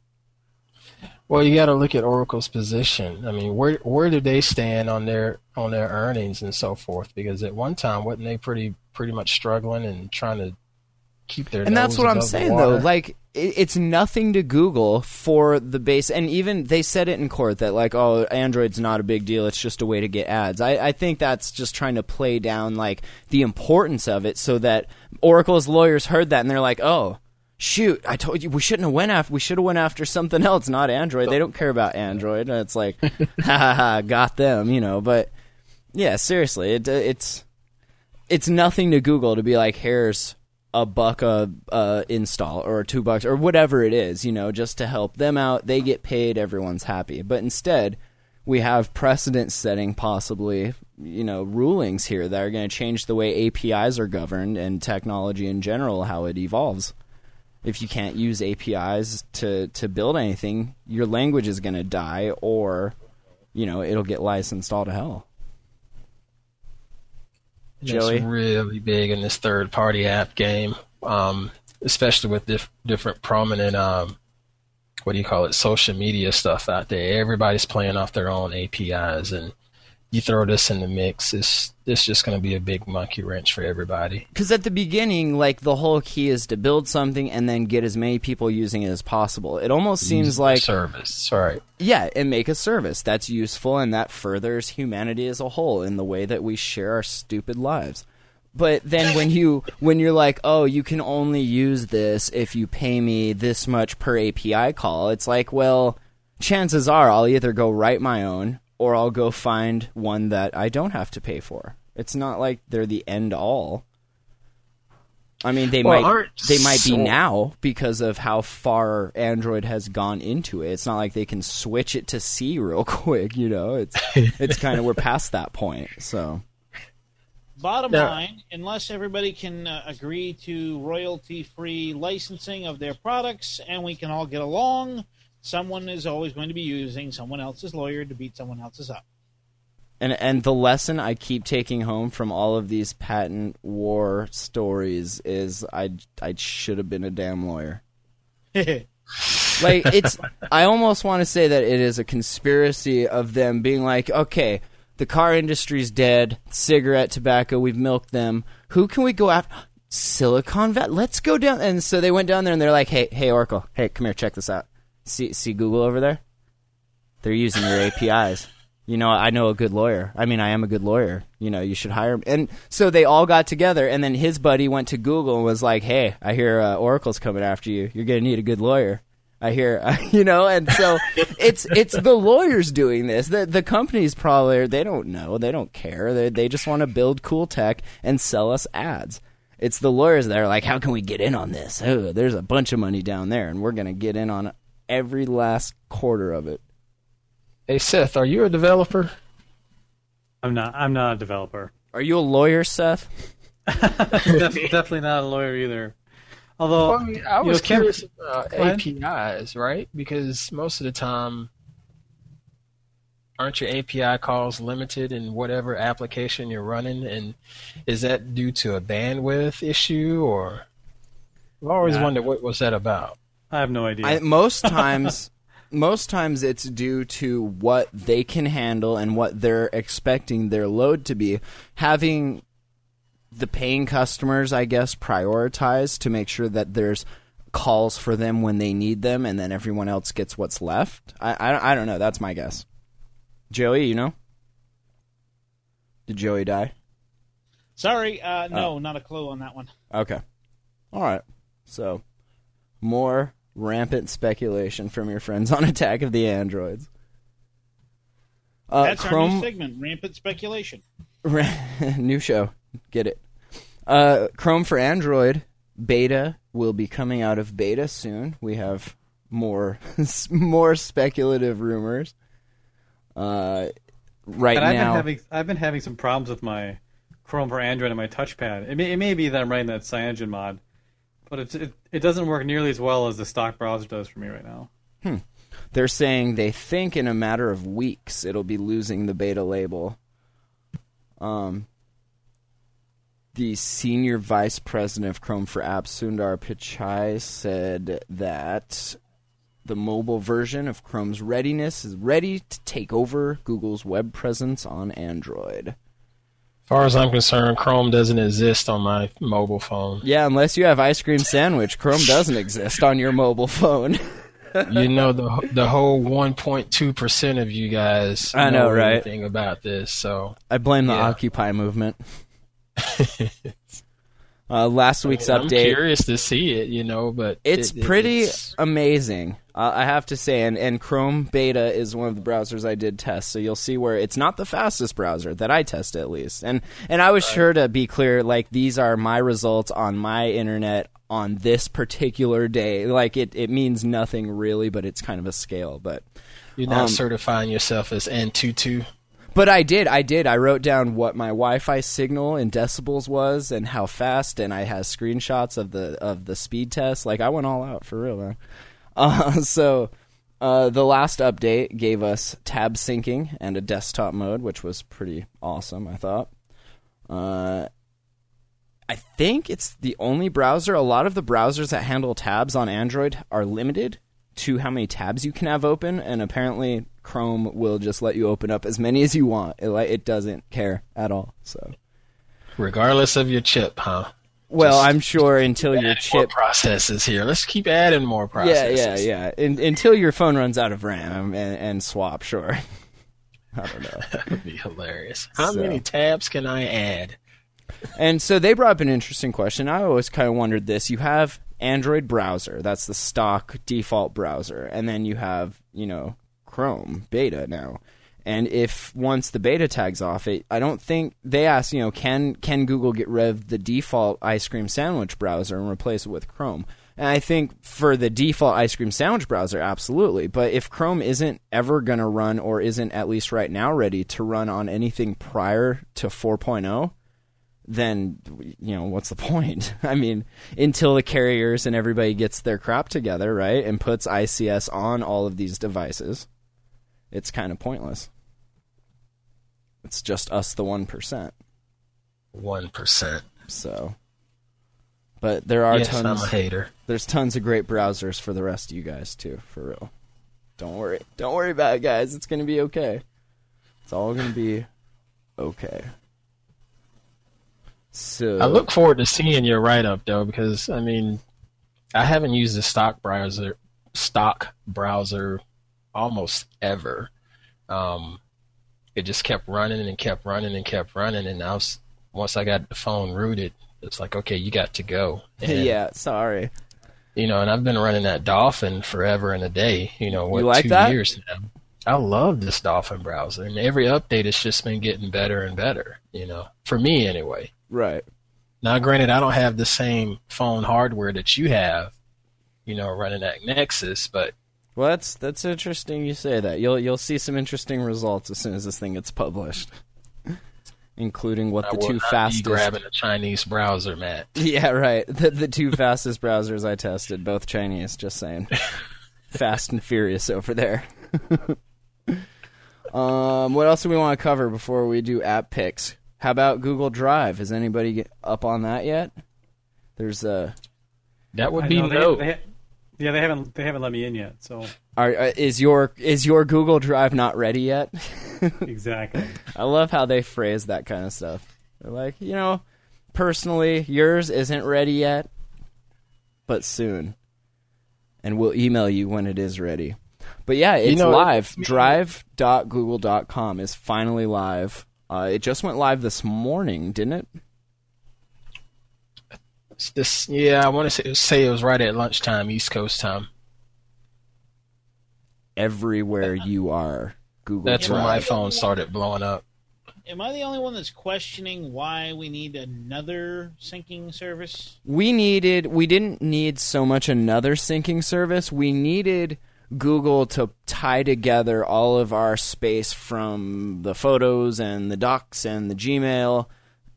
Well, you got to look at Oracle's position. I mean, where where do they stand on their on their earnings and so forth? Because at one time, wasn't they pretty pretty much struggling and trying to keep their and that's what I'm saying though. Like it, it's nothing to Google for the base, and even they said it in court that like, oh, Android's not a big deal. It's just a way to get ads. I, I think that's just trying to play down like the importance of it, so that Oracle's lawyers heard that and they're like, oh. Shoot! I told you we shouldn't have went after. We should have went after something else, not Android. They don't care about Android. And it's like, ha ha ha, got them, you know. But yeah, seriously, it, it's it's nothing to Google to be like, here's a buck a uh, install or two bucks or whatever it is, you know, just to help them out. They get paid, everyone's happy. But instead, we have precedent setting, possibly, you know, rulings here that are going to change the way APIs are governed and technology in general, how it evolves. If you can't use APIs to, to build anything, your language is going to die or, you know, it'll get licensed all to hell. Joey? It's really big in this third party app game, um, especially with dif- different prominent, um, what do you call it, social media stuff out there. Everybody's playing off their own APIs, and you throw this in the mix, it's, it's just going to be a big monkey wrench for everybody. Because at the beginning, like the whole key is to build something and then get as many people using it as possible. It almost seems like service, right? yeah, and make a service that's useful and that furthers humanity as a whole in the way that we share our stupid lives. But then when you when you're like, oh, you can only use this if you pay me this much per API call, it's like, well, chances are I'll either go write my own or I'll go find one that I don't have to pay for. It's not like they're the end all. I mean, they Well, might they might be now because of how far Android has gone into it. It's not like they can switch it to C real quick, you know. It's it's kind of we're past that point. So Bottom Now- line, unless everybody can uh, agree to royalty free licensing of their products and we can all get along, someone is always going to be using someone else's lawyer to beat someone else's up. and and the lesson I keep taking home from all of these patent war stories is I I should have been a damn lawyer. like it's i almost want to say that it is a conspiracy of them being like okay the car industry's dead cigarette tobacco we've milked them who can we go after silicon valley let's go down and so they went down there and they're like hey hey oracle hey come here check this out see see google over there they're using your apis you know i know a good lawyer i mean i am a good lawyer you know you should hire him and so they all got together and then his buddy went to google and was like hey i hear uh, oracle's coming after you you're gonna need a good lawyer I hear, you know, and so it's it's the lawyers doing this. The the companies probably they don't know, they don't care. They they just want to build cool tech and sell us ads. It's the lawyers that are like, how can we get in on this? Oh, there's a bunch of money down there, and we're gonna get in on every last quarter of it. Hey Seth, are you a developer? I'm not. I'm not a developer. Are you a lawyer, Seth? Def- definitely not a lawyer either. Although Well, I, mean, I was know, curious about APIs, right? Because most of the time, aren't your API calls limited in whatever application you're running? And is that due to a bandwidth issue, or I've always Nah. wondered what was that about? I have no idea. I, most times, most times it's due to what they can handle and what they're expecting their load to be. Having the paying customers, I guess, prioritize to make sure that there's calls for them when they need them, and then everyone else gets what's left. I, I, I don't know. That's my guess. Joey, you know? Did Joey die? Sorry, uh, no, not a clue on that one. Okay. All right. So, more rampant speculation from your friends on Attack of the Androids. Uh, That's our new segment, rampant speculation. new show. Get it. Uh, Chrome for Android beta will be coming out of beta soon. We have more more speculative rumors. Uh, right and I've now, been having I've been having some problems with my Chrome for Android and my touchpad. It may, it may be that I'm writing that Cyanogen mod, but it's, it it doesn't work nearly as well as the stock browser does for me right now. they're saying they think in a matter of weeks it'll be losing the beta label. Um, the senior vice president of Chrome for Apps, Sundar Pichai, said that the mobile version of Chrome's readiness is ready to take over Google's web presence on Android. As far as I'm concerned, Chrome doesn't exist on my mobile phone. Yeah, unless you have ice cream sandwich, Chrome doesn't exist on your mobile phone. you know the the whole 1.2 percent of you guys I know, right? anything about this. So I blame the Yeah. Occupy movement. uh, last week's I'm update. curious to see it, you know, but It's it- it- pretty it's- amazing, uh, I have to say. And, and Chrome Beta is one of the browsers I did test, so you'll see where it's not the fastest browser that I test at least. And and I was sure to be clear, like these are my results on my internet on this particular day. Like it, it means nothing really, but it's kind of a scale. But you're not um, certifying yourself as N22. But I did, I did. I wrote down what my Wi-Fi signal in decibels was and how fast, and I had screenshots of the of the speed test. Like I went all out for real, man. Uh, so uh, the last update gave us tab syncing and a desktop mode, which was pretty awesome. I thought. Uh, I think it's the only browser. A lot of the browsers that handle tabs on Android are limited to how many tabs you can have open, and apparently Chrome will just let you open up as many as you want. It like it doesn't care at all. So, regardless of your chip, huh? well, Just I'm sure until your chip, processes here. Let's keep adding more yeah, processes. yeah, yeah, In, until your phone runs out of RAM and, and swap. Sure. I don't know. That would be hilarious. How So- many tabs can I add? And so they brought up an interesting question. I always kind of wondered this. You have Android browser, that's the stock default browser, and then you have, you know, Chrome beta now. And if once the beta tags off, it I don't think they ask, you know, can can Google get rid of the default ice cream sandwich browser and replace it with Chrome? And I think for the default ice cream sandwich browser, absolutely. But if Chrome isn't ever going to run, or isn't at least right now ready to run on anything prior to 4.0, then you know what's the point? I mean, until the carriers and everybody gets their crap together, right, and puts ICS on all of these devices, it's kind of pointless. It's just us, the one percent. One percent. So, but there are Yes, tons. I'm a hater. There's tons of great browsers for the rest of you guys too, for real. Don't worry. Don't worry about it, guys. It's gonna be okay. It's all gonna be okay. So I look forward to seeing your write up though, because I mean, I haven't used the stock browser, stock browser, almost ever. Um, it just kept running and kept running and kept running, and I was once I got the phone rooted, it's like okay, you got to go. And, yeah, sorry. you know, and I've been running that Dolphin forever and a day. You know, what You like two that? years now. I love this Dolphin browser, and every update it's just been getting better and better. You know, for me anyway. Right. Now, granted, I don't have the same phone hardware that you have, you know, running that Nexus, but Well, that's that's interesting. You say that. You'll you'll see some interesting results as soon as this thing gets published, including what I the will two not fastest. be grabbing a Chinese browser, Matt. Yeah, right. The the two fastest browsers I tested, both Chinese. Just saying, fast and furious over there. um, what else do we want to cover before we do app picks? How about Google Drive? Is anybody up on that yet? There's a. That would be know, they- no. they ha- yeah, they haven't they haven't let me in yet. So Are, uh, is your is your Google Drive not ready yet? exactly. I love how they phrase that kind of stuff. They're like, you know, personally, yours isn't ready yet, but soon. And we'll email you when it is ready. But yeah, it's know, live. Drive.google.com is finally live. Uh, it just went live this morning, didn't it? It's this, yeah, I want to say, say it was right at lunchtime, East Coast time. Everywhere you are, Google That's when my phone started blowing up. Am I the only one that's questioning why we need another syncing service? we needed we didn't need so much another syncing service we needed google to tie together all of our space from the photos and the docs and the gmail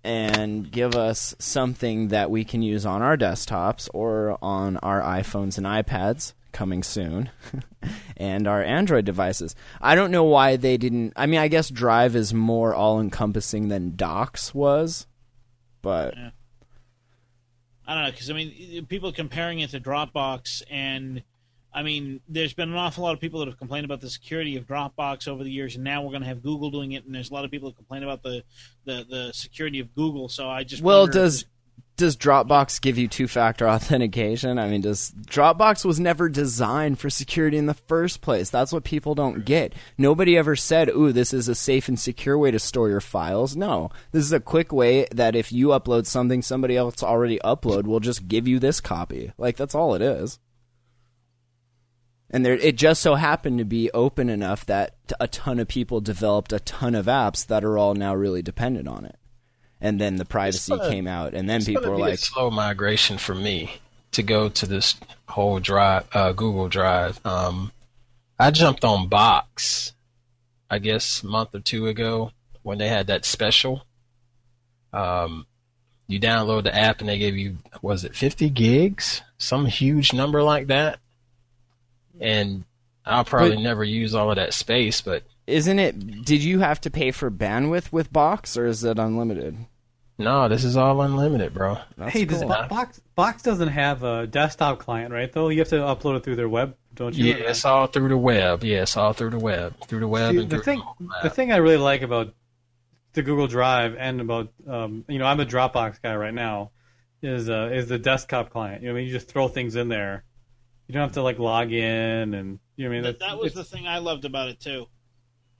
and give us something that we can use on our desktops or on our iPhones and iPads coming soon and our Android devices. I don't know why they didn't I mean I guess Drive is more all encompassing than Docs was, but I don't know because I mean, people comparing it to Dropbox, and I mean, there's been an awful lot of people that have complained about the security of Dropbox over the years, and now we're going to have Google doing it, and there's a lot of people that complain about the the, the security of Google. So I just Well, does does Dropbox give you two-factor authentication? I mean, does Dropbox was never designed for security in the first place. That's what people don't get. Nobody ever said, "Ooh, this is a safe and secure way to store your files." No. This is a quick way that if you upload something somebody else already upload, will just give you this copy. Like that's all it is. And there, it just so happened to be open enough that a ton of people developed a ton of apps that are all now really dependent on it. And then the privacy gonna- came out, and then people were like, slow migration for me to go to this whole drive, uh, Google Drive. Um, I jumped on Box, I guess, a month or two ago when they had that special. Um, you download the app and they gave you, was it 50 gigs? Some huge number like that. And I'll probably But- never use all of that space, but "Isn't it? Did you have to pay for bandwidth with Box, or is it unlimited?" no, this is all unlimited, bro. That's hey, does cool. Bo- Box Box doesn't have a desktop client, right? Though you have to upload it through their web, don't you? Yeah, it's all through the web. Yeah, it's all through the web. Through the web See, and the through thing, the the thing I really like about the Google Drive and about, um, you know, I'm a Dropbox guy right now, is uh, is the desktop client. You know, I mean, you just throw things in there. You don't have to like log in, and you know, what I mean, that, that was the thing I loved about it too,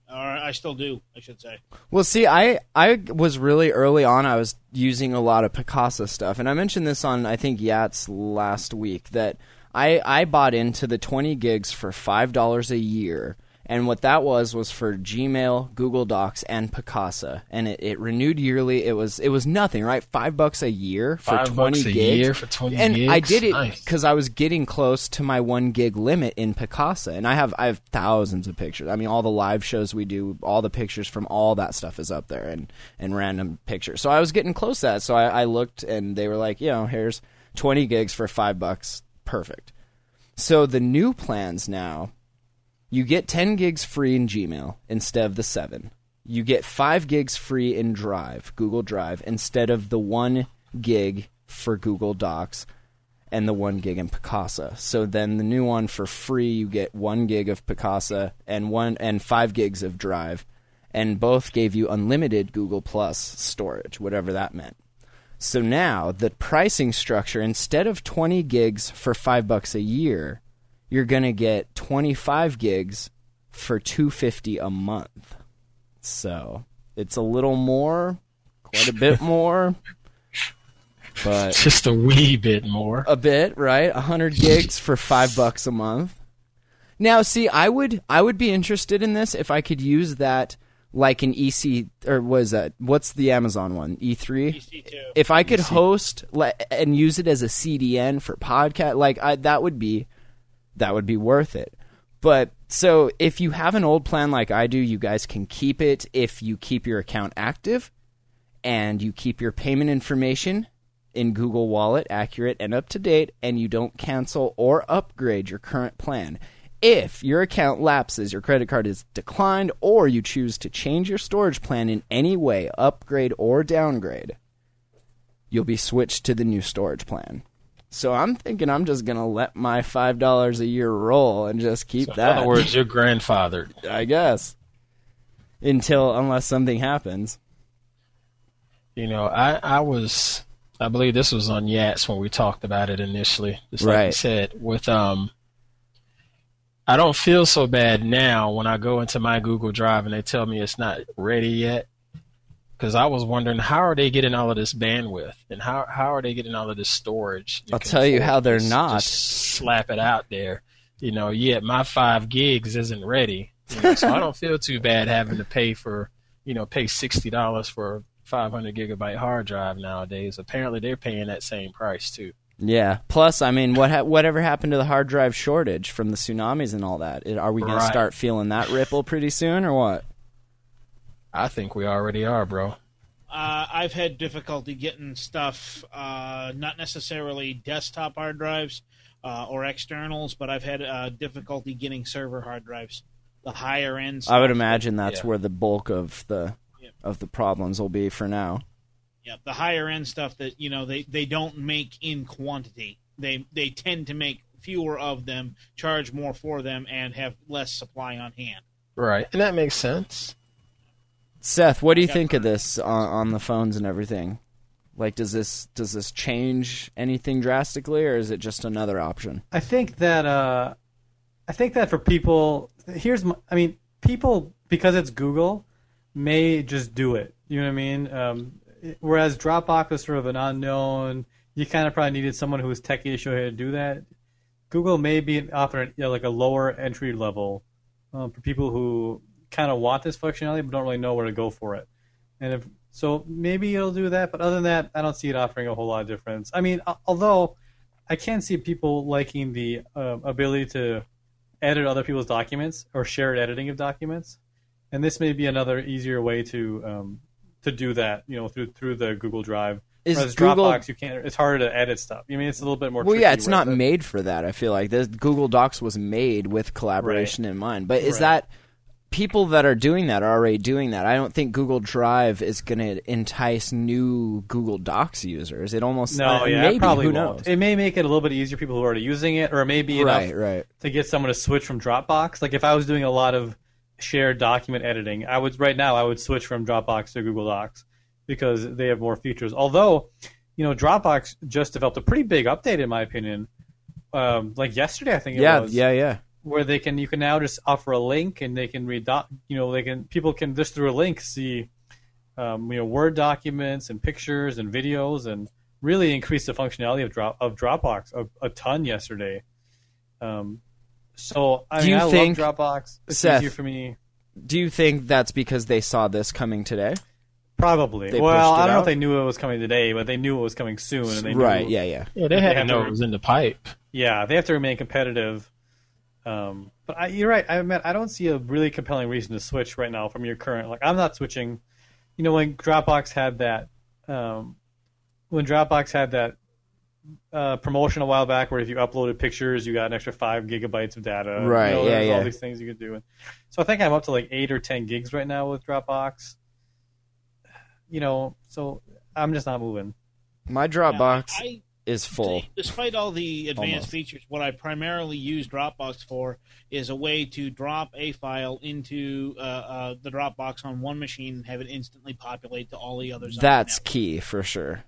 or I still do, I should say. Well, see, I I was really early on. I was using a lot of Picasa stuff, and I mentioned this on I think Yats last week that I I bought into the twenty gigs for five dollars a year, and what that was was for Gmail, Google Docs, and Picasa, and it, it renewed yearly. It was it was nothing, right? Five bucks a year for Five twenty bucks a gigs year for 20 and I did it Nice. because I was getting close to my one gig limit in Picasa, and I have I have thousands of pictures. I mean, all the live shows we do, all the pictures from all that stuff is up there, and and random pictures. So I was getting close to that. So I, I looked, and they were like, you know, here's twenty gigs for five bucks, perfect. So the new plans now, you get ten gigs free in Gmail instead of the seven. You get five gigs free in Drive, Google Drive, instead of the one gig for Google Docs and the one gig in Picasa. So then the new one for free, you get one gig of Picasa and one and five gigs of Drive, and both gave you unlimited Google Plus storage, whatever that meant. So now the pricing structure, instead of twenty gigs for five bucks a year, you're gonna get twenty five gigs for two fifty a month. So it's a little more, quite a bit more, but Just a wee bit more. a bit, right? Hundred gigs for five bucks a month. Now, see, I would I would be interested in this if I could use that like an EC or was that what's the Amazon one E3? EC2. If I could host le- and use it as a CDN for podcast, like I, that would be that would be worth it. But so if you have an old plan like I do, you guys can keep it if you keep your account active and you keep your payment information in Google Wallet accurate and up to date and you don't cancel or upgrade your current plan. If your account lapses, your credit card is declined, or you choose to change your storage plan in any way, upgrade or downgrade, you'll be switched to the new storage plan. So I'm thinking I'm just gonna let my five dollars a year roll and just keep So in that. other words, your grandfather. I guess until unless something happens. You know, I I was I believe this was on Yats when we talked about it initially. Just like you Right. said, with um I don't feel so bad now when I go into my Google Drive and they tell me it's not ready yet. Because I was wondering how are they getting all of this bandwidth and how how are they getting all of this storage? I'll tell you how they're Just- not. Just slap it out there. You know, yet my five gigs isn't ready. You know, so I don't feel too bad having to pay for you know pay sixty dollars for a five hundred gigabyte hard drive nowadays. Apparently they're paying that same price too. Yeah. Plus, I mean, what ha- whatever happened to the hard drive shortage from the tsunamis and all that? Are we going to start feeling that ripple pretty soon, or what? I think we already are, bro. Uh, I've had difficulty getting stuff, uh, not necessarily desktop hard drives uh, or externals, but I've had uh, difficulty getting server hard drives, the higher end. Stuff. I would imagine that's Yeah. where the bulk of the Yeah. of the problems will be for now. Yeah, the higher end stuff that you know they, they don't make in quantity. They they tend to make fewer of them, charge more for them, and have less supply on hand. Right, and that makes sense. Seth, what do you think of this on, on the phones and everything? Like, does this does this change anything drastically, or is it just another option? I think that uh, I think that for people, here's my, I mean, people because it's Google may just do it. You know what I mean? Um, whereas Dropbox was sort of an unknown. You kind of probably needed someone who was techie to show you how to do that. Google may be offering you know, like a lower entry level um, for people who kind of want this functionality but don't really know where to go for it. And if so, maybe it'll do that. But other than that, I don't see it offering a whole lot of difference. I mean, although I can see people liking the uh, ability to edit other people's documents or shared editing of documents, and this may be another easier way to um, to do that. You know, through through the Google Drive. Is Whereas Google- Dropbox, you can't. It's harder to edit stuff. I mean, it's a little bit more. Well, yeah, it's not it. made for that. I feel like this Google Docs was made with collaboration in mind. But is Right. that people that are doing that are already doing that? I don't think Google Drive is going to entice new Google Docs users. It almost No, uh, yeah, maybe it probably who won't. knows? It may make it a little bit easier for people who are already using it, or it may be Right, enough right. to get someone to switch from Dropbox. Like if I was doing a lot of shared document editing, I would right now I would switch from Dropbox to Google Docs because they have more features. Although, you know, Dropbox just developed a pretty big update in my opinion. Um, like yesterday, I think it Yeah, was. yeah, yeah. Where they can you can now just offer a link and they can read doc, you know they can people can just through a link see um, you know Word documents and pictures and videos and really increase the functionality of drop of Dropbox a, a ton yesterday. Um, so I Do mean, you I think- love Dropbox. It's Seth, easier for me. Do you think that's because they saw this coming today? Probably. They well, I don't know if they knew it was coming today, but they knew it was coming soon, and they knew, right, yeah, yeah. Yeah, they They had to have know it was in the pipe. Yeah, they have to remain competitive. Um, but I, you're right. I admit I don't see a really compelling reason to switch right now from your current. Like I'm not switching. You know, when Dropbox had that, um, when Dropbox had that uh, promotion a while back, where if you uploaded pictures, you got an extra five gigabytes of data. You Right, know, yeah, yeah. All these things you could do. So I think I'm up to like eight or ten gigs right now with Dropbox. You know, so I'm just not moving. My Dropbox I, is full. Despite all the advanced Almost. features, what I primarily use Dropbox for is a way to drop a file into uh, uh, the Dropbox on one machine and have it instantly populate to all the others. That's key for sure.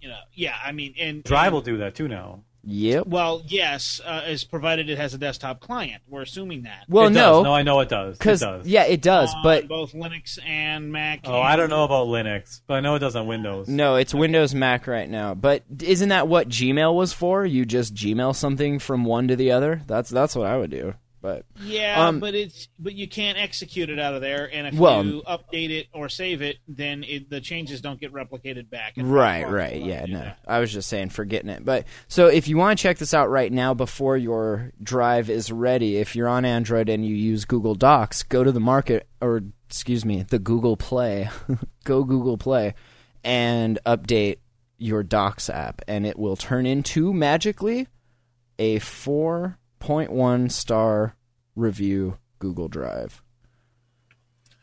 you know, yeah. I mean, and Drive and- will do that too now. Yep. Well, yes, uh, as provided it has a desktop client. We're assuming that. It Well, does. no, no, I know it does. It does. yeah, it does. on But both Linux and Mac. Oh, I don't know about Linux, but I know it does on Windows. No, it's Windows Mac right now. But isn't that what Gmail was for? You just Gmail something from one to the other. That's that's what I would do. But Yeah, Um, but it's but you can't execute it out of there, and if Well- you update it or save it, then it, the changes don't get replicated back. Right, right. Yeah, no. that. I was just saying for getting it. But so if you want to check this out right now before your drive is ready, if you're on Android and you use Google Docs, go to the market or excuse me, the Google Play. go Google Play and update your Docs app and it will turn into magically a 4.1 star review Google Drive.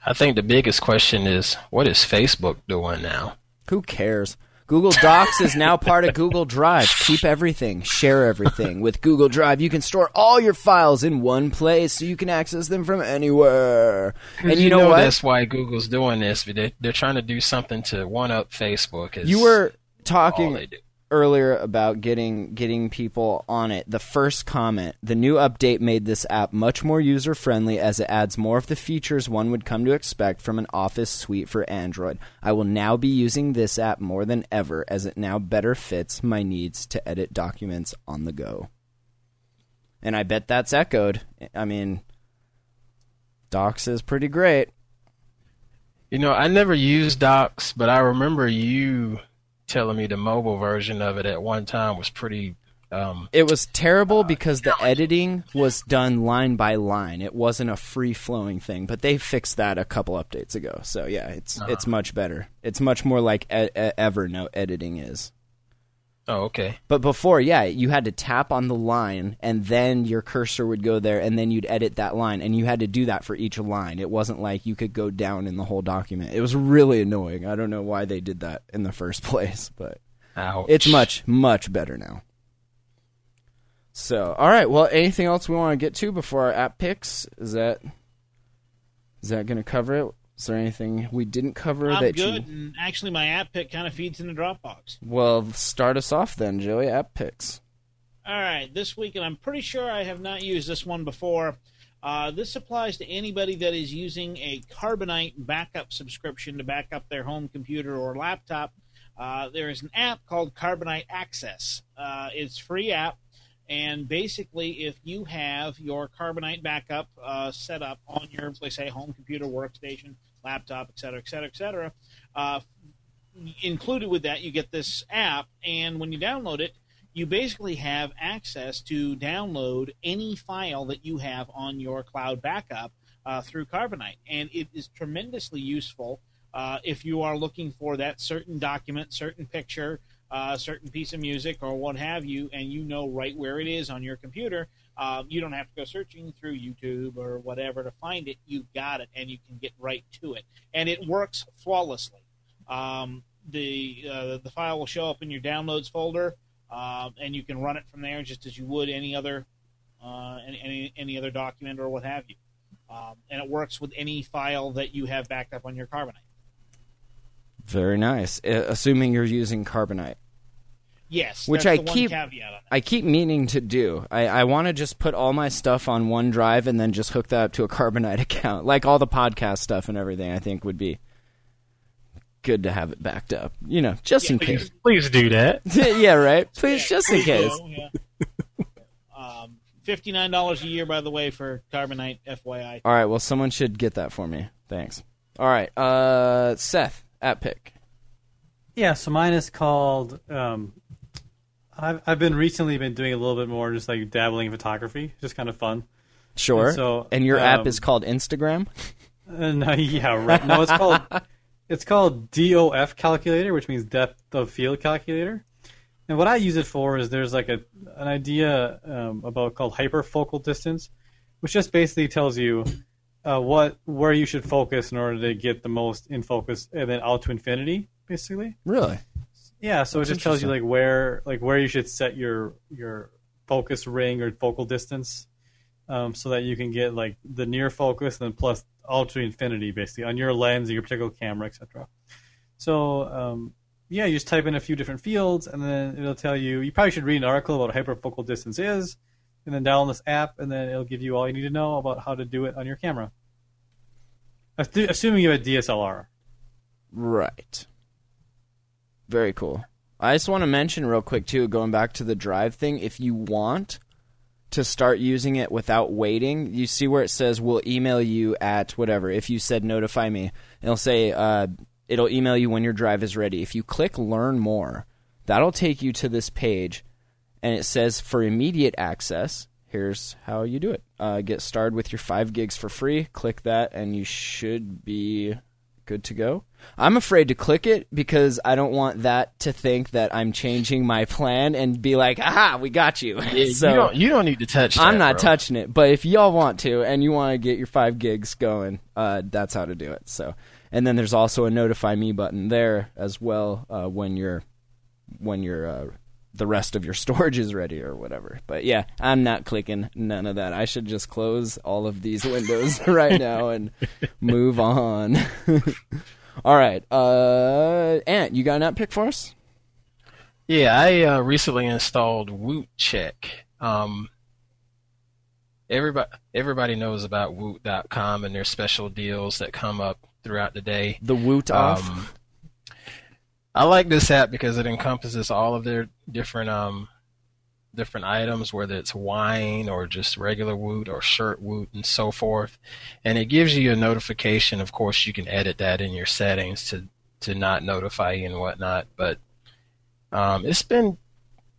I think the biggest question is what is Facebook doing now? Who cares? Google Docs is now part of Google Drive. Keep everything, share everything. With Google Drive, you can store all your files in one place so you can access them from anywhere. And you, know, what? That's why Google's doing this. but They, they're trying to do something to one up Facebook. You were talking. Earlier about getting getting people on it. The first comment, the new update made this app much more user friendly as it adds more of the features one would come to expect from an Office suite for Android. I will now be using this app more than ever as it now better fits my needs to edit documents on the go. And I bet that's echoed. I mean, Docs is pretty great. You know, I never used Docs, but I remember you telling me the mobile version of it at one time was pretty. Um, It was terrible because the editing was done line by line. It wasn't a free flowing thing, but they fixed that a couple updates ago. So yeah, it's it's much better. It's much more like e- e- Evernote editing is. Oh, okay. But before, yeah, you had to tap on the line and then your cursor would go there and then you'd edit that line and you had to do that for each line. It wasn't like you could go down in the whole document. It was really annoying. I don't know why they did that in the first place, but Ouch. it's much much better now. So, all right. Well, anything else we want to get to before our app picks? Is that is that going to cover it? Is there anything we didn't cover I'm that good, you? and actually, my app pick kind of feeds in the Dropbox. Well, start us off then, Joey. App picks. All right, this week, and I'm pretty sure I have not used this one before. Uh, this applies to anybody that is using a Carbonite backup subscription to back up their home computer or laptop. Uh, there is an app called Carbonite Access. Uh, it's free app, and basically, if you have your Carbonite backup uh, set up on your, let's say, home computer, workstation, laptop, et cetera, et cetera, et cetera, uh, included with that, you get this app, and when you download it, you basically have access to download any file that you have on your cloud backup uh, through Carbonite, and it is tremendously useful uh, if you are looking for that certain document, certain picture, uh, certain piece of music, or what have you, and you know right where it is on your computer. Um, you don't have to go searching through YouTube or whatever to find it. You've got it, and you can get right to it, and it works flawlessly. Um, the uh, the file will show up in your downloads folder um, and you can run it from there just as you would any other uh, any, any other document or what have you. Um, and it works with any file that you have backed up on your Carbonite. Very nice. Uh, assuming you're using Carbonite. Yes, Which that's I the keep- caveat. I keep meaning to do. I, I want to just put all my stuff on one drive and then just hook that up to a Carbonite account. Like all the podcast stuff and everything, I think would be good to have it backed up. You know, just in case. Please do that. yeah, right? Please, just in case. go, yeah. um, Fifty nine dollars a year, by the way, for Carbonite. FYI. All right, well, someone should get that for me. Thanks. All right, uh, Seth, at pick. Yeah, so mine is called. Um, I've I've been recently been doing a little bit more, just like dabbling in photography, just kind of fun. Sure. And so, and your app um, is called Instagram? Uh, no, yeah, right. No, it's called it's called DOF calculator, which means depth of field calculator. And what I use it for is there's like a an idea um, about called hyperfocal distance, which just basically tells you uh, what where you should focus in order to get the most in focus, and then out to infinity, basically. Really? Yeah, so That's it just tells you like where like where you should set your your focus ring or focal distance, um, so that you can get like the near focus and then plus all to infinity basically on your lens, your particular camera, etc. So um, yeah, you just type in a few different fields and then it'll tell you. You probably should read an article about what hyperfocal distance is, and then download this app, and then it'll give you all you need to know about how to do it on your camera. Assuming you have a DSLR. Right. Very cool. I just want to mention real quick too, going back to the drive thing. If you want, to start using it without waiting, you see where it says we'll email you at whatever. If you said notify me, it'll say uh, it'll email you when your drive is ready. If you click learn more, that'll take you to this page and it says for immediate access, here's how you do it. Uh, get started with your five gigs for free. Click that, and you should be good to go. I'm afraid to click it because I don't want that to think that I'm changing my plan and be like, "Aha, we got you." Yeah, so you don't you don't need to touch. It. I'm that, not bro. touching it. But if y'all want to and you want to get your five gigs going, uh, that's how to do it. So, and then there's also a notify me button there as well uh, when you're when you're uh, the rest of your storage is ready or whatever. But yeah, I'm not clicking none of that. I should just close all of these windows right now and move on. all right, uh, Ant, you got an app pick for us? Yeah, I uh, recently installed Woot Check. Um, everybody everybody knows about Woot.com and their special deals that come up throughout the day. The Woot off. Um, I like this app because it encompasses all of their different um different items, whether it's wine or just regular woot or shirt woot and so forth. And it gives you a notification. Of course, you can edit that in your settings to to not notify you and whatnot. But um, it's been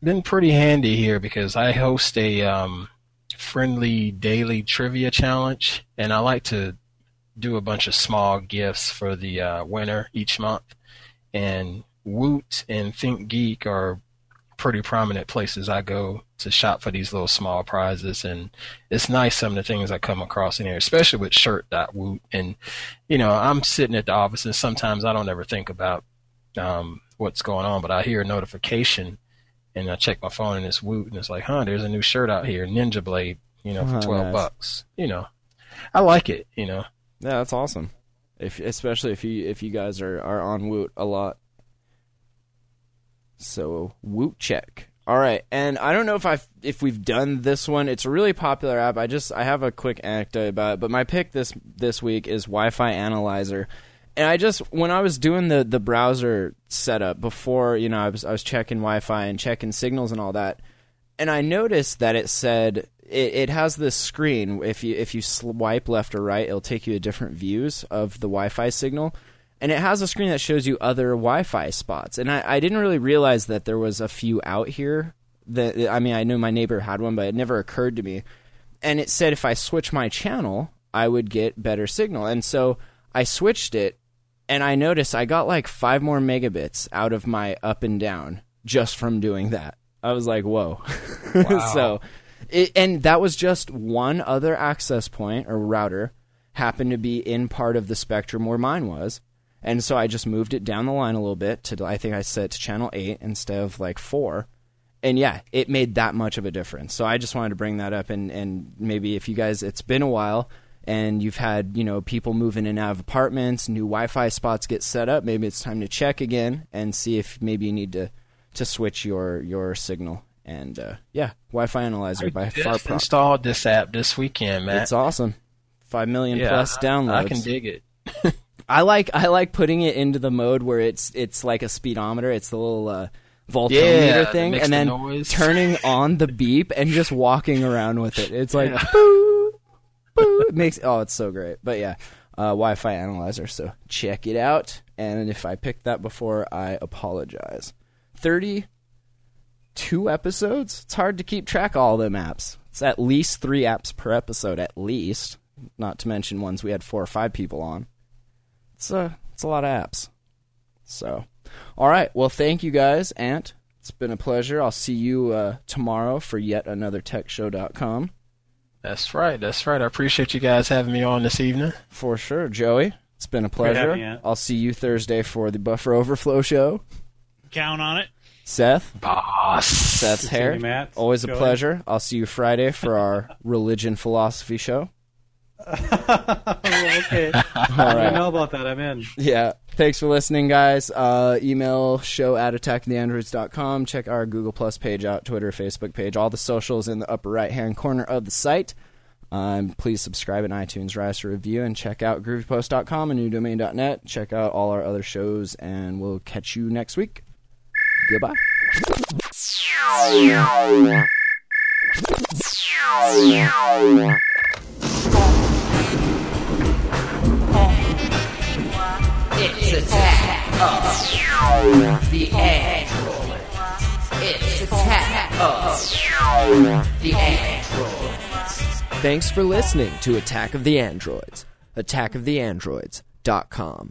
been pretty handy here because I host a um, friendly daily trivia challenge, and I like to do a bunch of small gifts for the uh, winner each month. And Woot and Think Geek are pretty prominent places I go to shop for these little small prizes, and it's nice some of the things I come across in here, especially with Shirt.Woot. And you know, I'm sitting at the office, and sometimes I don't ever think about um, what's going on, but I hear a notification, and I check my phone, and it's Woot, and it's like, huh, there's a new shirt out here, Ninja Blade, you know, for Oh, twelve nice. bucks. You know, I like it. You know. Yeah, that's awesome. If especially if you if you guys are, are on Woot a lot. So Woot check. All right, and I don't know if I if we've done this one. It's a really popular app. I just I have a quick anecdote about it, but my pick this this week is Wi-Fi Analyzer. And I just when I was doing the the browser setup before, you know, I was I was checking Wi-Fi and checking signals and all that and I noticed that it said it, it has this screen. If you if you swipe left or right, it'll take you to different views of the Wi-Fi signal, and it has a screen that shows you other Wi-Fi spots. And I, I didn't really realize that there was a few out here. That I mean, I knew my neighbor had one, but it never occurred to me. And it said if I switch my channel, I would get better signal. And so I switched it, and I noticed I got like five more megabits out of my up and down just from doing that. I was like, whoa. so, it, and that was just one other access point or router happened to be in part of the spectrum where mine was. And so I just moved it down the line a little bit to, I think I set to channel 8 instead of like 4. And yeah, it made that much of a difference. So I just wanted to bring that up and, and maybe if you guys, it's been a while and you've had, you know, people moving in and out of apartments, new Wi Fi spots get set up, maybe it's time to check again and see if maybe you need to to switch your your signal. And uh, yeah, Wi-Fi Analyzer by far Just installed this app this weekend, man. It's awesome. Five million yeah, plus I- downloads. I can dig it. I like I like putting it into the mode where it's it's like a speedometer. It's the little uh, voltometer Yeah, thing, and then noise. turning on the beep and just walking around with it. It's like boo, boo. It makes oh, it's so great. But yeah, uh, Wi-Fi analyzer. So check it out. And if I picked that before, I apologize. Thirty two episodes. It's hard to keep track of all them apps. It's at least three apps per episode, at least. Not to mention ones we had four or five people on. It's a it's a lot of apps. So, all right. Well, thank you guys, Ant. It's been a pleasure. I'll see you uh, tomorrow for yet another TechShow.com. That's right. That's right. I appreciate you guys having me on this evening. For sure, Joey. It's been a pleasure. having you, Ant. I'll see you Thursday for the Buffer Overflow show. Count on it. Seth, Boss. Seth's hair. Matt. Always a Joey. pleasure. I'll see you Friday for our religion philosophy show. Oh, okay. All I know about that. I'm in. Yeah. Thanks for listening, guys. Uh, email show at attacktheandroids.com. Check our Google Plus page out, Twitter, Facebook page. All the socials in the upper right hand corner of the site. Um, please subscribe in iTunes, write us a review, and check out groovypost.com and newdomain.net. Check out all our other shows, and we'll catch you next week. Goodbye. It's attack of the android. It's attack of the android. Thanks for listening to Attack of the Androids. AttackoftheAndroids.com.